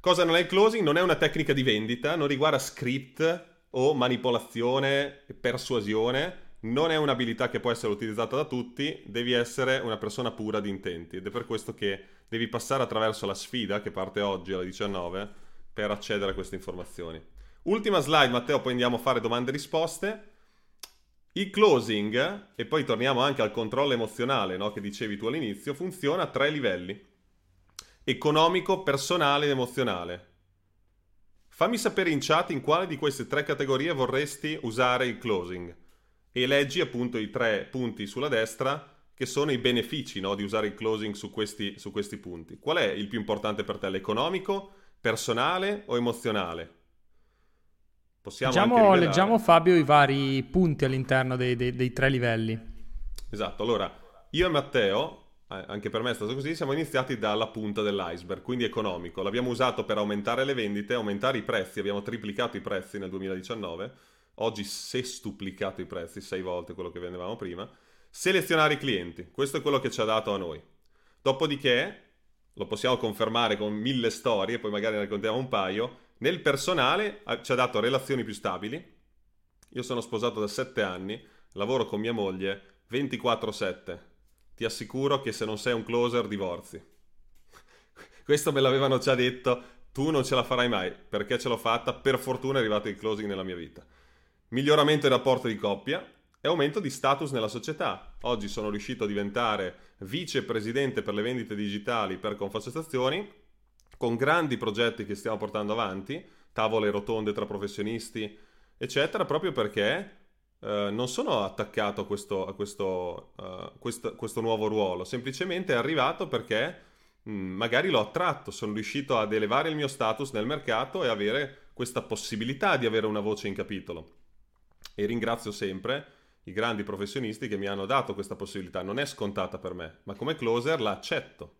Cosa non è il closing? Non è una tecnica di vendita, non riguarda script o manipolazione e persuasione, non è un'abilità che può essere utilizzata da tutti, devi essere una persona pura di intenti ed è per questo che devi passare attraverso la sfida che parte oggi alle 19 per accedere a queste informazioni. Ultima slide Matteo, poi andiamo a fare domande e risposte. Il closing, e poi torniamo anche al controllo emozionale no, che dicevi tu all'inizio, funziona a tre livelli economico, personale ed emozionale. Fammi sapere in chat in quale di queste tre categorie vorresti usare il closing e leggi appunto i tre punti sulla destra che sono i benefici no, di usare il closing su questi, su questi punti. Qual è il più importante per te, l'economico, personale o emozionale? Possiamo leggiamo, leggiamo Fabio i vari punti all'interno dei, dei, dei tre livelli. Esatto, allora io e Matteo eh, anche per me è stato così, siamo iniziati dalla punta dell'iceberg, quindi economico. L'abbiamo usato per aumentare le vendite, aumentare i prezzi, abbiamo triplicato i prezzi nel 2019, oggi sestuplicato i prezzi, sei volte quello che vendevamo prima. Selezionare i clienti, questo è quello che ci ha dato a noi. Dopodiché, lo possiamo confermare con mille storie, poi magari ne raccontiamo un paio, nel personale eh, ci ha dato relazioni più stabili. Io sono sposato da sette anni, lavoro con mia moglie 24/7 ti assicuro che se non sei un closer divorzi. (laughs) Questo me l'avevano già detto, tu non ce la farai mai, perché ce l'ho fatta, per fortuna è arrivato il closing nella mia vita. Miglioramento del rapporto di coppia e aumento di status nella società. Oggi sono riuscito a diventare vicepresidente per le vendite digitali per Confacestazioni, con grandi progetti che stiamo portando avanti, tavole rotonde tra professionisti, eccetera, proprio perché Uh, non sono attaccato a, questo, a questo, uh, questo, questo, nuovo ruolo, semplicemente è arrivato perché mh, mm, magari l'ho attratto, sono riuscito ad elevare il mio status nel mercato e avere questa possibilità di avere una voce in capitolo. E ringrazio sempre i grandi professionisti che mi hanno dato questa possibilità. Non è scontata per me, ma come closer la accetto.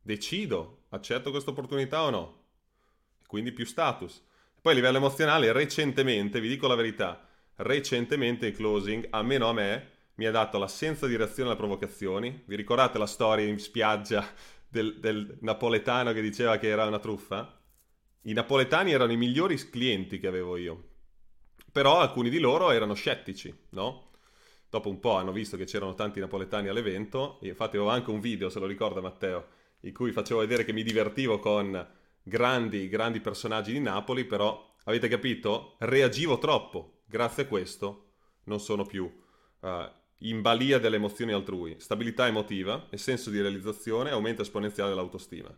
Decido, accetto questa opportunità o no. Quindi più status. Poi a livello emozionale, recentemente, vi dico la verità, recentemente il closing, almeno a me, mi ha dato l'assenza di reazione alle provocazioni. Vi ricordate la storia in spiaggia del, del napoletano che diceva che era una truffa? I napoletani erano i migliori clienti che avevo io. Però alcuni di loro erano scettici, no? Dopo un po' hanno visto che c'erano tanti napoletani all'evento, infatti avevo anche un video, se lo ricorda Matteo, in cui facevo vedere che mi divertivo con grandi, grandi personaggi di Napoli, però avete capito? Reagivo troppo, grazie a questo non sono più uh, in balia delle emozioni altrui. Stabilità emotiva e senso di realizzazione, aumento esponenziale dell'autostima.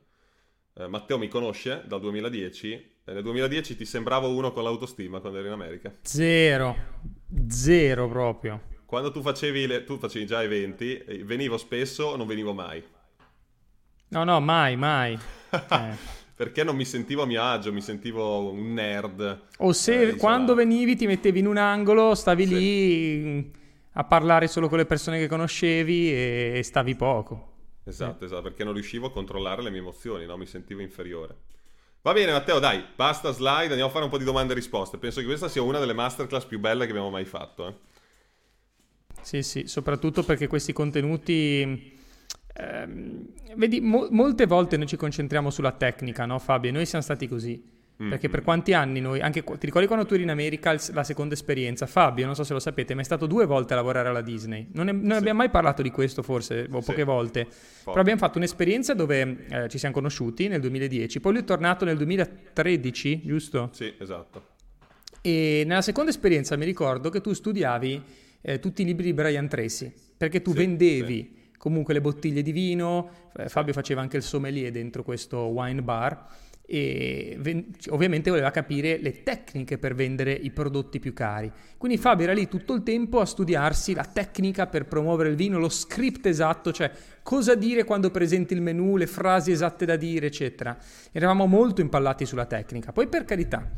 Uh, Matteo mi conosce dal 2010 e nel 2010 ti sembrava uno con l'autostima quando eri in America? Zero, zero proprio. Quando tu facevi, le, tu facevi già eventi, eh, venivo spesso o non venivo mai? No, no, mai, mai. (laughs) eh perché non mi sentivo a mio agio, mi sentivo un nerd. O se eh, quando venivi ti mettevi in un angolo, stavi sì. lì a parlare solo con le persone che conoscevi e stavi poco. Esatto, esatto, perché non riuscivo a controllare le mie emozioni, no? mi sentivo inferiore. Va bene Matteo, dai, basta slide, andiamo a fare un po' di domande e risposte. Penso che questa sia una delle masterclass più belle che abbiamo mai fatto. Eh. Sì, sì, soprattutto perché questi contenuti Ehm, vedi, mo- molte volte noi ci concentriamo sulla tecnica, no Fabio? Noi siamo stati così. Mm-hmm. Perché per quanti anni noi, anche ti ricordi quando tu eri in America, la seconda esperienza, Fabio, non so se lo sapete, ma è stato due volte a lavorare alla Disney. Non, è, non sì. abbiamo mai parlato di questo forse, o poche sì. volte. Forte. Però abbiamo fatto un'esperienza dove eh, ci siamo conosciuti nel 2010, poi lui è tornato nel 2013, giusto? Sì, esatto. E nella seconda esperienza mi ricordo che tu studiavi eh, tutti i libri di Brian Tracy, perché tu sì, vendevi comunque le bottiglie di vino, eh, Fabio faceva anche il sommelier dentro questo wine bar e ven- ovviamente voleva capire le tecniche per vendere i prodotti più cari. Quindi Fabio era lì tutto il tempo a studiarsi la tecnica per promuovere il vino, lo script esatto, cioè cosa dire quando presenti il menù, le frasi esatte da dire, eccetera. Eravamo molto impallati sulla tecnica. Poi per carità,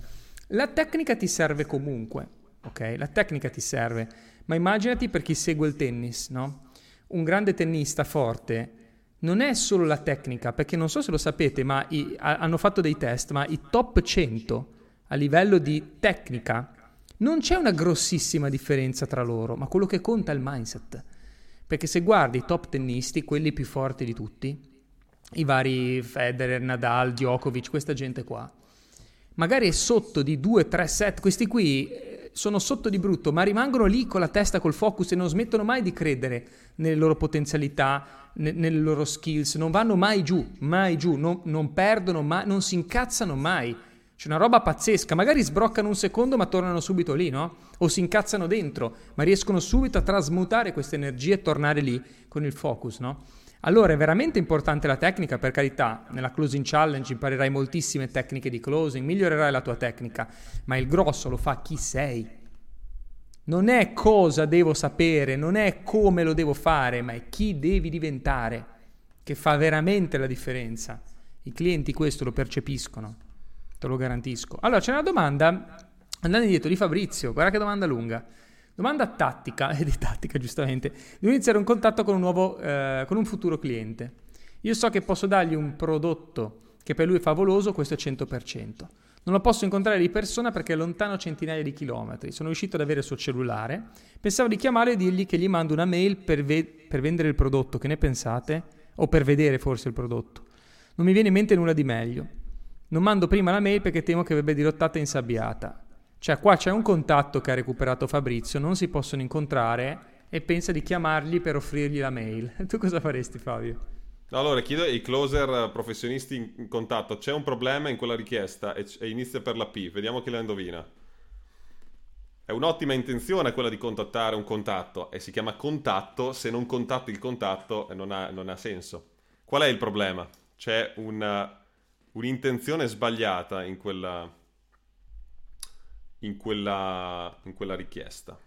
la tecnica ti serve comunque, ok? La tecnica ti serve, ma immaginati per chi segue il tennis, no? Un grande tennista forte non è solo la tecnica, perché non so se lo sapete, ma i, a, hanno fatto dei test, ma i top 100 a livello di tecnica non c'è una grossissima differenza tra loro, ma quello che conta è il mindset. Perché se guardi i top tennisti, quelli più forti di tutti, i vari Federer, Nadal, Djokovic, questa gente qua, magari è sotto di 2-3 set, questi qui sono sotto di brutto, ma rimangono lì con la testa, col focus e non smettono mai di credere nelle loro potenzialità, ne, nelle loro skills, non vanno mai giù, mai giù, non, non perdono mai, non si incazzano mai. C'è una roba pazzesca, magari sbroccano un secondo ma tornano subito lì, no? O si incazzano dentro, ma riescono subito a trasmutare questa energia e tornare lì con il focus, no? Allora è veramente importante la tecnica, per carità, nella closing challenge imparerai moltissime tecniche di closing, migliorerai la tua tecnica, ma il grosso lo fa chi sei. Non è cosa devo sapere, non è come lo devo fare, ma è chi devi diventare che fa veramente la differenza. I clienti questo lo percepiscono, te lo garantisco. Allora c'è una domanda, andando indietro, di Fabrizio, guarda che domanda lunga. Domanda tattica, (laughs) e di tattica giustamente, devo iniziare un contatto con un, nuovo, eh, con un futuro cliente. Io so che posso dargli un prodotto che per lui è favoloso, questo è 100%. Non lo posso incontrare di persona perché è lontano centinaia di chilometri. Sono riuscito ad avere il suo cellulare. Pensavo di chiamare e dirgli che gli mando una mail per, ve- per vendere il prodotto. Che ne pensate? O per vedere forse il prodotto. Non mi viene in mente nulla di meglio. Non mando prima la mail perché temo che verrebbe dirottata e insabbiata. Cioè, qua c'è un contatto che ha recuperato Fabrizio, non si possono incontrare e pensa di chiamargli per offrirgli la mail. (laughs) tu cosa faresti, Fabio? Allora, chiedo ai closer professionisti in contatto, c'è un problema in quella richiesta e, e inizia per la P, vediamo chi la indovina. È un'ottima intenzione quella di contattare un contatto e si chiama contatto, se non contatti il contatto non ha, non ha senso. Qual è il problema? C'è una, un'intenzione sbagliata in quella, in quella, in quella richiesta.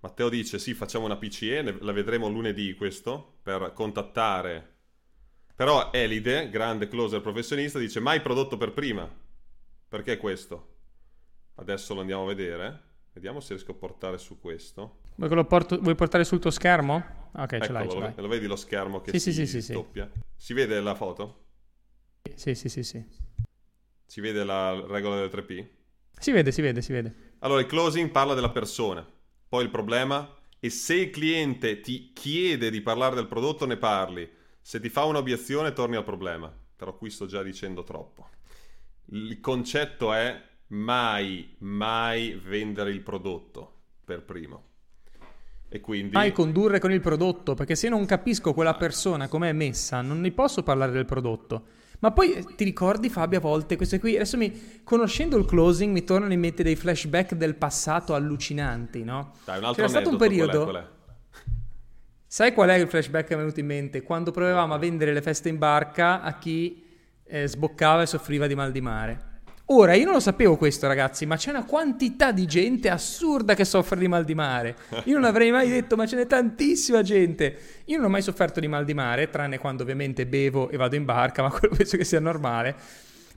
Matteo dice sì, facciamo una PCE, la vedremo lunedì questo, per contattare. Però Elide, grande closer professionista, dice mai prodotto per prima. Perché questo? Adesso lo andiamo a vedere. Vediamo se riesco a portare su questo. Vuoi, lo porto, vuoi portare sul tuo schermo? Ok, Eccolo, ce l'hai, ce l'hai. Lo vedi lo schermo che sì, si sì, sì, doppia? Si vede la foto? Sì, sì, sì, sì. Si vede la regola delle 3P? Si vede, si vede, si vede. Allora, il closing parla della persona poi il problema è se il cliente ti chiede di parlare del prodotto ne parli, se ti fa un'obiezione torni al problema. Però qui sto già dicendo troppo. Il concetto è mai, mai vendere il prodotto per primo. E quindi... Mai condurre con il prodotto, perché se non capisco quella persona come è messa, non ne posso parlare del prodotto. Ma poi eh, ti ricordi Fabio a volte queste qui, adesso mi, conoscendo il closing mi tornano in mente dei flashback del passato allucinanti, no? Dai, un altro C'era stato un periodo... Qual è, qual è? Sai qual è il flashback che mi è venuto in mente? Quando provavamo a vendere le feste in barca a chi eh, sboccava e soffriva di mal di mare. Ora, io non lo sapevo questo, ragazzi, ma c'è una quantità di gente assurda che soffre di mal di mare. Io non avrei mai detto, ma ce n'è tantissima gente. Io non ho mai sofferto di mal di mare, tranne quando ovviamente bevo e vado in barca, ma (laughs) quello penso che sia normale.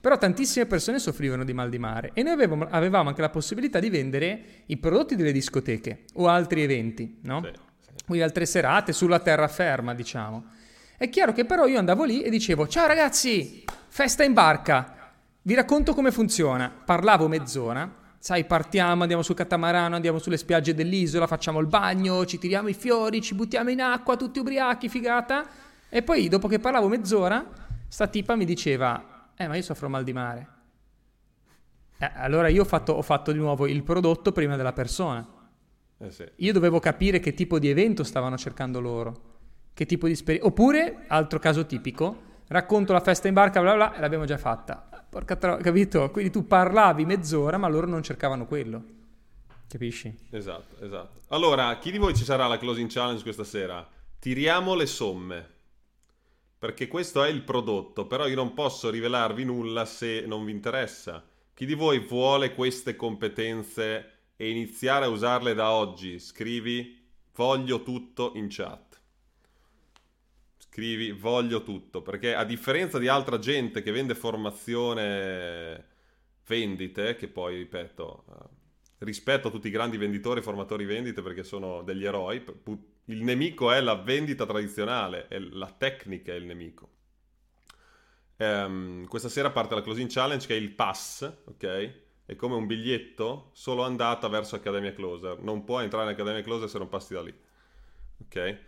Però tantissime persone soffrivano di mal di mare e noi avevamo, avevamo anche la possibilità di vendere i prodotti delle discoteche o altri eventi, no? Sì, sì. Quindi altre serate sulla terraferma, diciamo. È chiaro che però io andavo lì e dicevo, ciao ragazzi, festa in barca. Vi racconto come funziona. Parlavo mezz'ora, sai, partiamo, andiamo sul catamarano, andiamo sulle spiagge dell'isola, facciamo il bagno, ci tiriamo i fiori, ci buttiamo in acqua, tutti ubriachi, figata. E poi, dopo che parlavo mezz'ora, sta tipa mi diceva, eh, ma io soffro mal di mare. Eh, allora io ho fatto, ho fatto, di nuovo il prodotto prima della persona. Eh sì. Io dovevo capire che tipo di evento stavano cercando loro, che tipo di esperienza. Oppure, altro caso tipico, racconto la festa in barca, bla bla, bla e l'abbiamo già fatta. Porca tro- capito? Quindi tu parlavi mezz'ora, ma loro non cercavano quello. Capisci? Esatto, esatto. Allora, chi di voi ci sarà la closing challenge questa sera? Tiriamo le somme. perché questo è il prodotto, però io non posso rivelarvi nulla se non vi interessa. Chi di voi vuole queste competenze e iniziare a usarle da oggi? Scrivi voglio tutto in chat. Scrivi voglio tutto, perché a differenza di altra gente che vende formazione vendite, che poi ripeto, eh, rispetto a tutti i grandi venditori e formatori vendite perché sono degli eroi, il nemico è la vendita tradizionale, è la tecnica è il nemico. Um, questa sera parte la closing challenge che è il pass, ok? È come un biglietto solo andata verso Accademia Closer. Non puoi entrare in Accademia Closer se non passi da lì. Ok?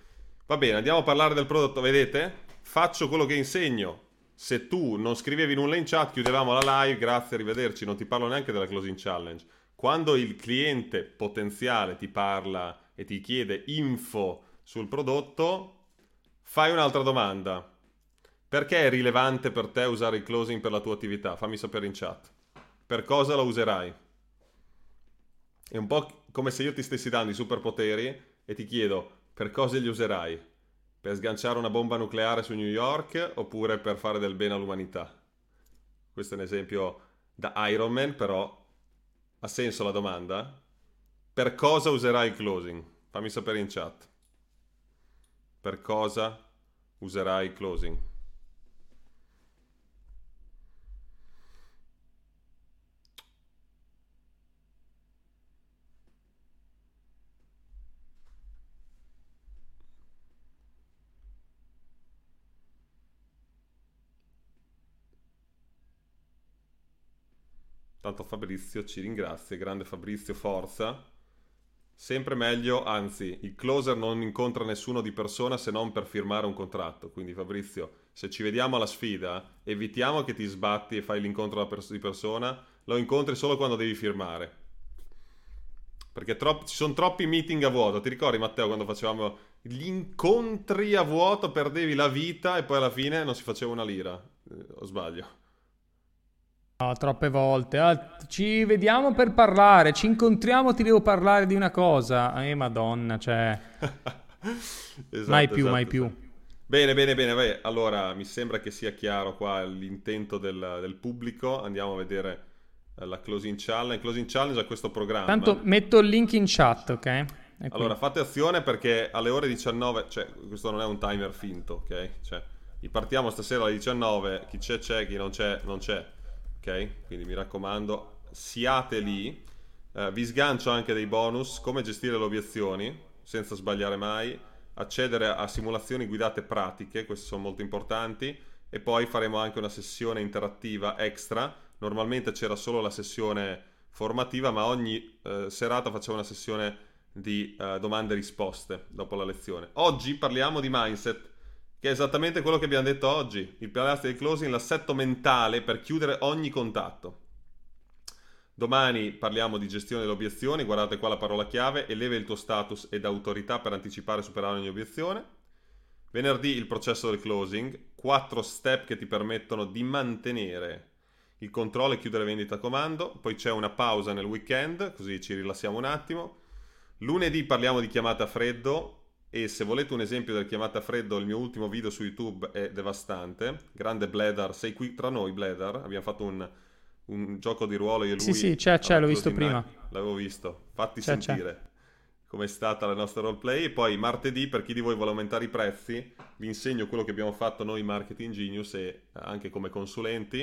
Va bene, andiamo a parlare del prodotto. Vedete? Faccio quello che insegno. Se tu non scrivevi nulla in chat, chiudevamo la live. Grazie, arrivederci. Non ti parlo neanche della closing challenge. Quando il cliente potenziale ti parla e ti chiede info sul prodotto, fai un'altra domanda. Perché è rilevante per te usare il closing per la tua attività? Fammi sapere in chat. Per cosa lo userai? È un po' come se io ti stessi dando i superpoteri e ti chiedo per cosa li userai? Per sganciare una bomba nucleare su New York oppure per fare del bene all'umanità? Questo è un esempio da Iron Man, però ha senso la domanda? Per cosa userai il closing? Fammi sapere in chat. Per cosa userai il closing? Tanto Fabrizio ci ringrazia, grande Fabrizio, forza. Sempre meglio, anzi, il closer non incontra nessuno di persona se non per firmare un contratto. Quindi Fabrizio, se ci vediamo alla sfida, evitiamo che ti sbatti e fai l'incontro di persona, lo incontri solo quando devi firmare. Perché tro- ci sono troppi meeting a vuoto. Ti ricordi Matteo quando facevamo gli incontri a vuoto, perdevi la vita e poi alla fine non si faceva una lira? Eh, o sbaglio? No, troppe volte. Ah, ci vediamo per parlare, ci incontriamo, ti devo parlare di una cosa. Eh, madonna, cioè... (laughs) esatto, mai più, esatto, mai più. Esatto. Bene, bene, bene. Beh, allora, mi sembra che sia chiaro qua l'intento del, del pubblico. Andiamo a vedere eh, la closing challenge. Closing challenge a questo programma. Tanto metto il link in chat, ok? Allora, fate azione perché alle ore 19, cioè, questo non è un timer finto, ok? Cioè, partiamo stasera alle 19, chi c'è c'è, chi non c'è non c'è ok? Quindi mi raccomando, siate lì. Uh, vi sgancio anche dei bonus, come gestire le obiezioni senza sbagliare mai, accedere a simulazioni guidate pratiche, queste sono molto importanti, e poi faremo anche una sessione interattiva extra. Normalmente c'era solo la sessione formativa, ma ogni uh, serata facciamo una sessione di uh, domande e risposte dopo la lezione. Oggi parliamo di mindset che è esattamente quello che abbiamo detto oggi, il pilastro del closing, l'assetto mentale per chiudere ogni contatto. Domani parliamo di gestione delle obiezioni, guardate qua la parola chiave, eleva il tuo status ed autorità per anticipare e superare ogni obiezione. Venerdì il processo del closing, quattro step che ti permettono di mantenere il controllo e chiudere vendita a comando, poi c'è una pausa nel weekend, così ci rilassiamo un attimo. Lunedì parliamo di chiamata a freddo, e se volete un esempio del chiamata a freddo, il mio ultimo video su YouTube è devastante. Grande Bledar, sei qui tra noi Bledar, abbiamo fatto un, un gioco di ruolo io e lui. Sì, sì, c'è, c'è, l'ho visto prima. L'avevo visto, fatti c'è, sentire c'è. com'è stata la nostra roleplay. E poi martedì, per chi di voi vuole aumentare i prezzi, vi insegno quello che abbiamo fatto noi Marketing Genius e anche come consulenti.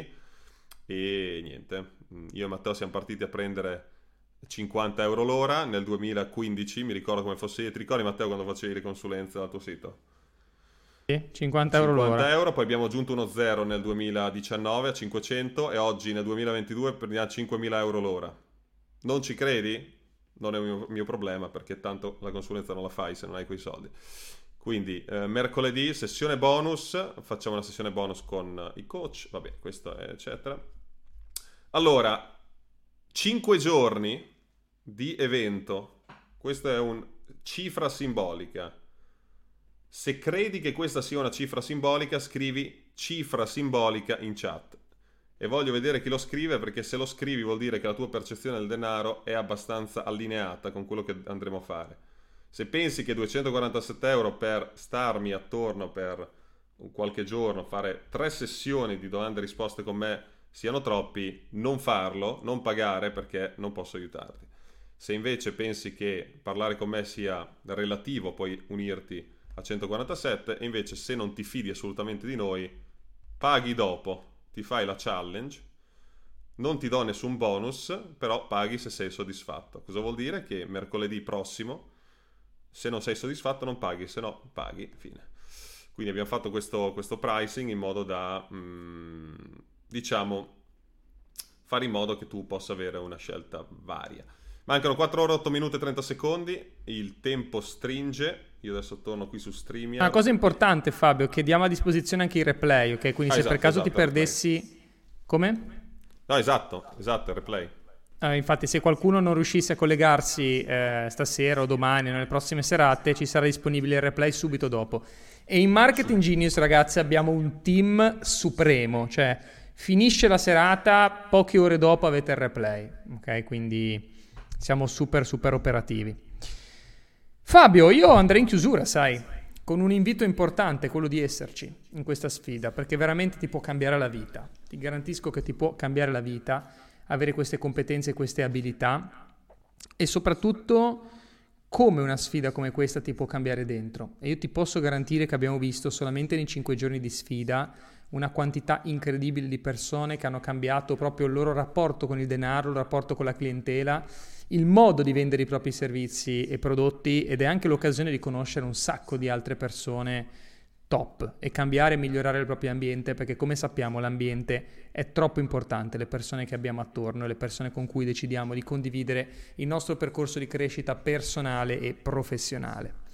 E niente, io e Matteo siamo partiti a prendere 50 euro l'ora nel 2015, mi ricordo come fosse, ti ricordi Matteo quando facevi le consulenze dal tuo sito? Sì, 50 euro 50 l'ora. 50 euro, poi abbiamo aggiunto uno zero nel 2019 a 500 e oggi nel 2022 prendiamo 5.000 euro l'ora. Non ci credi? Non è un mio, mio, problema perché tanto la consulenza non la fai se non hai quei soldi. Quindi eh, mercoledì sessione bonus, facciamo una sessione bonus con i coach, vabbè questo è eccetera. Allora, 5 giorni di evento. Questa è una cifra simbolica. Se credi che questa sia una cifra simbolica, scrivi cifra simbolica in chat. E voglio vedere chi lo scrive perché se lo scrivi vuol dire che la tua percezione del denaro è abbastanza allineata con quello che andremo a fare. Se pensi che 247 euro per starmi attorno per qualche giorno, fare tre sessioni di domande e risposte con me siano troppi, non farlo, non pagare perché non posso aiutarti. Se invece pensi che parlare con me sia relativo, puoi unirti a 147 e invece se non ti fidi assolutamente di noi, paghi dopo, ti fai la challenge, non ti do nessun bonus, però paghi se sei soddisfatto. Cosa vuol dire? Che mercoledì prossimo, se non sei soddisfatto non paghi, se no paghi, fine. Quindi abbiamo fatto questo, questo pricing in modo da, mm, diciamo, fare in modo che tu possa avere una scelta varia. Mancano 4 ore, 8 minuti e 30 secondi, il tempo stringe, io adesso torno qui su StreamYard. Una cosa importante Fabio, che diamo a disposizione anche i replay, ok? Quindi ah, se esatto, per caso esatto, ti perdessi... Replay. Come? No, esatto, esatto, il replay. Uh, infatti, se qualcuno non riuscisse a collegarsi eh, stasera o domani, nelle prossime serate, ci sarà disponibile il replay subito dopo. E in Marketing Genius, ragazzi, abbiamo un team supremo, cioè finisce la serata, poche ore dopo avete il replay, ok? Quindi siamo super super operativi. Fabio, io andrei in chiusura, sai, con un invito importante, quello di esserci in questa sfida, perché veramente ti può cambiare la vita. Ti garantisco che ti può cambiare la vita avere queste competenze queste abilità e soprattutto come una sfida come questa ti può cambiare dentro. E io ti posso garantire che abbiamo visto solamente nei cinque giorni di sfida una quantità incredibile di persone che hanno cambiato proprio il loro rapporto con il denaro, il rapporto con la clientela, il modo di vendere i propri servizi e prodotti ed è anche l'occasione di conoscere un sacco di altre persone top e cambiare e migliorare il proprio ambiente perché come sappiamo l'ambiente è troppo importante, le persone che abbiamo attorno, le persone con cui decidiamo di condividere il nostro percorso di crescita personale e professionale.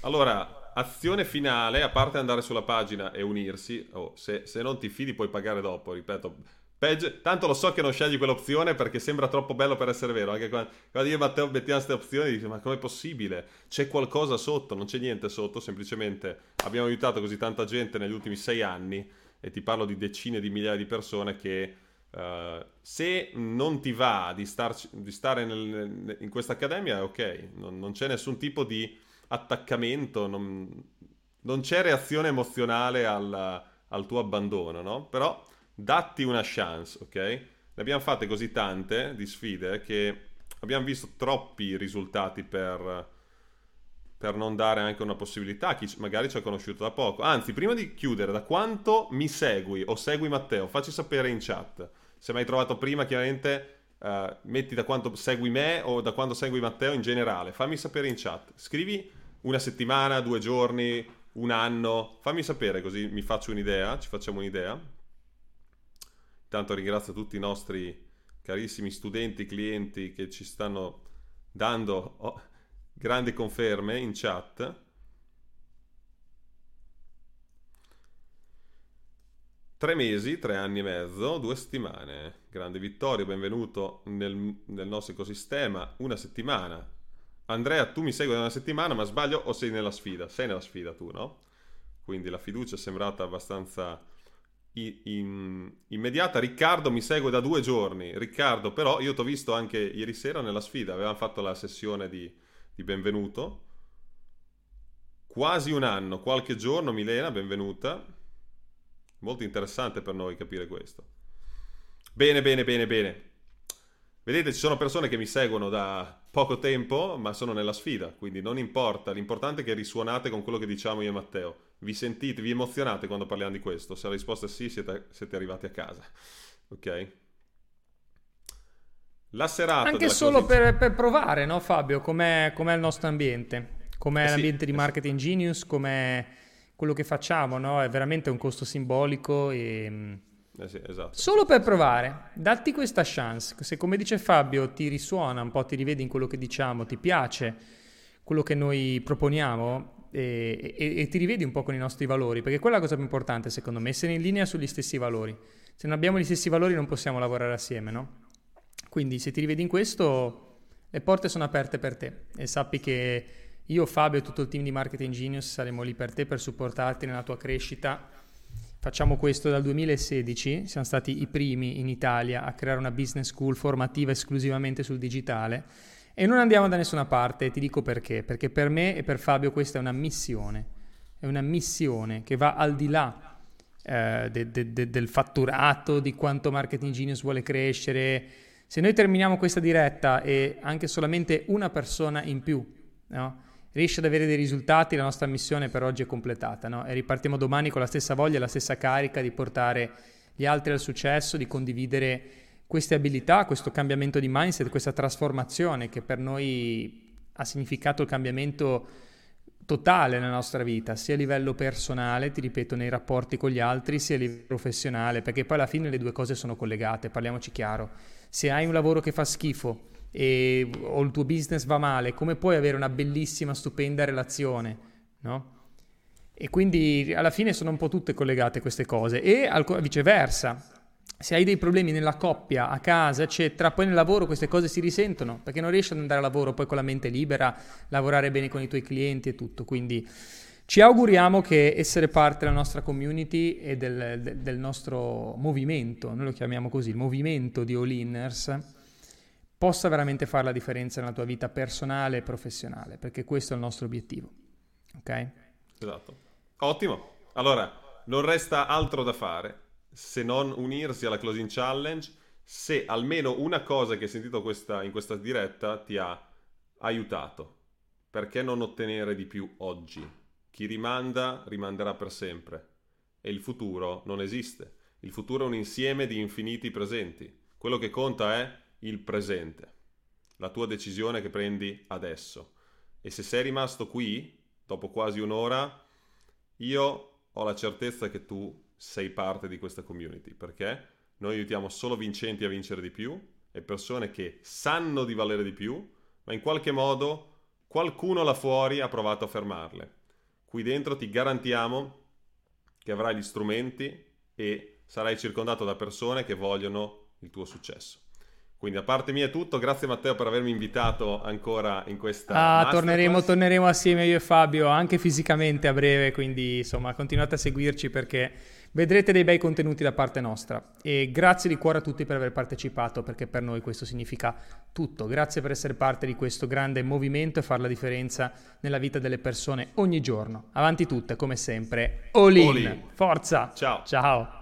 Allora, azione finale, a parte andare sulla pagina e unirsi, oh, se, se non ti fidi puoi pagare dopo, ripeto, Peggio, tanto lo so che non scegli quell'opzione perché sembra troppo bello per essere vero. Anche quando, quando io e Matteo mettiamo queste opzioni, dici: Ma com'è possibile? C'è qualcosa sotto? Non c'è niente sotto. Semplicemente abbiamo aiutato così tanta gente negli ultimi sei anni. E ti parlo di decine di migliaia di persone che uh, se non ti va di, starci, di stare nel, in questa accademia, ok. Non, non, c'è nessun tipo di attaccamento, non, non c'è reazione emozionale al, al tuo abbandono, no? Però datti una chance, ok? Ne abbiamo fatte così tante di sfide che abbiamo visto troppi risultati per, per non dare anche una possibilità a chi magari ci ha conosciuto da poco. Anzi, prima di chiudere, da quanto mi segui o segui Matteo, facci sapere in chat. Se mi hai trovato prima, chiaramente uh, metti da quanto segui me o da quando segui Matteo in generale. Fammi sapere in chat. Scrivi una settimana, due giorni, un anno. Fammi sapere così mi faccio un'idea, ci facciamo un'idea. Intanto ringrazio tutti i nostri carissimi studenti, clienti che ci stanno dando oh, grandi conferme in chat. Tre mesi, tre anni e mezzo, due settimane. Grande Vittorio, benvenuto nel, nel nostro ecosistema. Una settimana. Andrea, tu mi segui da una settimana, ma sbaglio o sei nella sfida? Sei nella sfida tu, no? Quindi la fiducia è sembrata abbastanza in, immediata. Riccardo mi segue da due giorni. Riccardo, però, io ti ho visto anche ieri sera nella sfida. Avevamo fatto la sessione di, di benvenuto. Quasi un anno, qualche giorno, Milena, benvenuta. Molto interessante per noi capire questo. Bene, bene, bene, bene. Vedete, ci sono persone che mi seguono da poco tempo, ma sono nella sfida, quindi non importa. L'importante è che risuonate con quello che diciamo io e Matteo. Vi sentite, vi emozionate quando parliamo di questo? Se la risposta è sì, siete, siete arrivati a casa. Ok? La serata... Anche solo per, per, provare, no Fabio? Com'è, com'è il nostro ambiente? Com'è eh l'ambiente sì, di Marketing sì. Genius? Com'è quello che facciamo, no? È veramente un costo simbolico e... Eh sì, esatto. Solo per provare, datti questa chance. Se come dice Fabio ti risuona un po', ti rivedi in quello che diciamo, ti piace quello che noi proponiamo, e, e, e, ti rivedi un po' con i nostri valori, perché quella è la cosa più importante secondo me, essere in linea sugli stessi valori. Se non abbiamo gli stessi valori non possiamo lavorare assieme, no? Quindi se ti rivedi in questo, le porte sono aperte per te e sappi che io, Fabio e tutto il team di Marketing Genius saremo lì per te per supportarti nella tua crescita. Facciamo questo dal 2016, siamo stati i primi in Italia a creare una business school formativa esclusivamente sul digitale e non andiamo da nessuna parte, ti dico perché, perché per me e per Fabio questa è una missione. è una missione che va al di là eh, de, de, de, del fatturato, di quanto Marketing Genius vuole crescere. Se noi terminiamo questa diretta e anche solamente una persona in più no, riesce ad avere dei risultati, la nostra missione per oggi è completata no? e ripartiamo domani con la stessa voglia, la stessa carica di portare gli altri al successo, di condividere queste abilità, questo cambiamento di mindset, questa trasformazione che per noi ha significato il cambiamento totale nella nostra vita, sia a livello personale, ti ripeto, nei rapporti con gli altri, sia a livello professionale, perché poi alla fine le due cose sono collegate, parliamoci chiaro. Se hai un lavoro che fa schifo e, o il tuo business va male, come puoi avere una bellissima, stupenda relazione, no? E quindi alla fine sono un po' tutte collegate queste cose e viceversa se hai dei problemi nella coppia, a casa, eccetera, poi nel lavoro queste cose si risentono perché non riesci ad andare a lavoro poi con la mente libera, lavorare bene con i tuoi clienti e tutto. Quindi ci auguriamo che essere parte della nostra community e del, del, nostro movimento, noi lo chiamiamo così, il movimento di all-inners, possa veramente fare la differenza nella tua vita personale e professionale, perché questo è il nostro obiettivo. Ok? Esatto. Ottimo. Allora, non resta altro da fare se non unirsi alla Closing Challenge se almeno una cosa che hai sentito questa, in questa diretta ti ha aiutato. Perché non ottenere di più oggi? Chi rimanda rimanderà per sempre e il futuro non esiste. Il futuro è un insieme di infiniti presenti. Quello che conta è il presente, la tua decisione che prendi adesso. E se sei rimasto qui, dopo quasi un'ora, io ho la certezza che tu sei parte di questa community, perché noi aiutiamo solo vincenti a vincere di più e persone che sanno di valere di più, ma in qualche modo qualcuno là fuori ha provato a fermarle. Qui dentro ti garantiamo che avrai gli strumenti e sarai circondato da persone che vogliono il tuo successo. Quindi a parte mia è tutto, grazie Matteo per avermi invitato ancora in questa ah, torneremo, torneremo assieme io e Fabio anche fisicamente a breve, quindi insomma continuate a seguirci perché vedrete dei bei contenuti da parte nostra e grazie di cuore a tutti per aver partecipato perché per noi questo significa tutto. Grazie per essere parte di questo grande movimento e fare la differenza nella vita delle persone ogni giorno. Avanti tutte come sempre. All in. All in. Forza. Ciao. Ciao.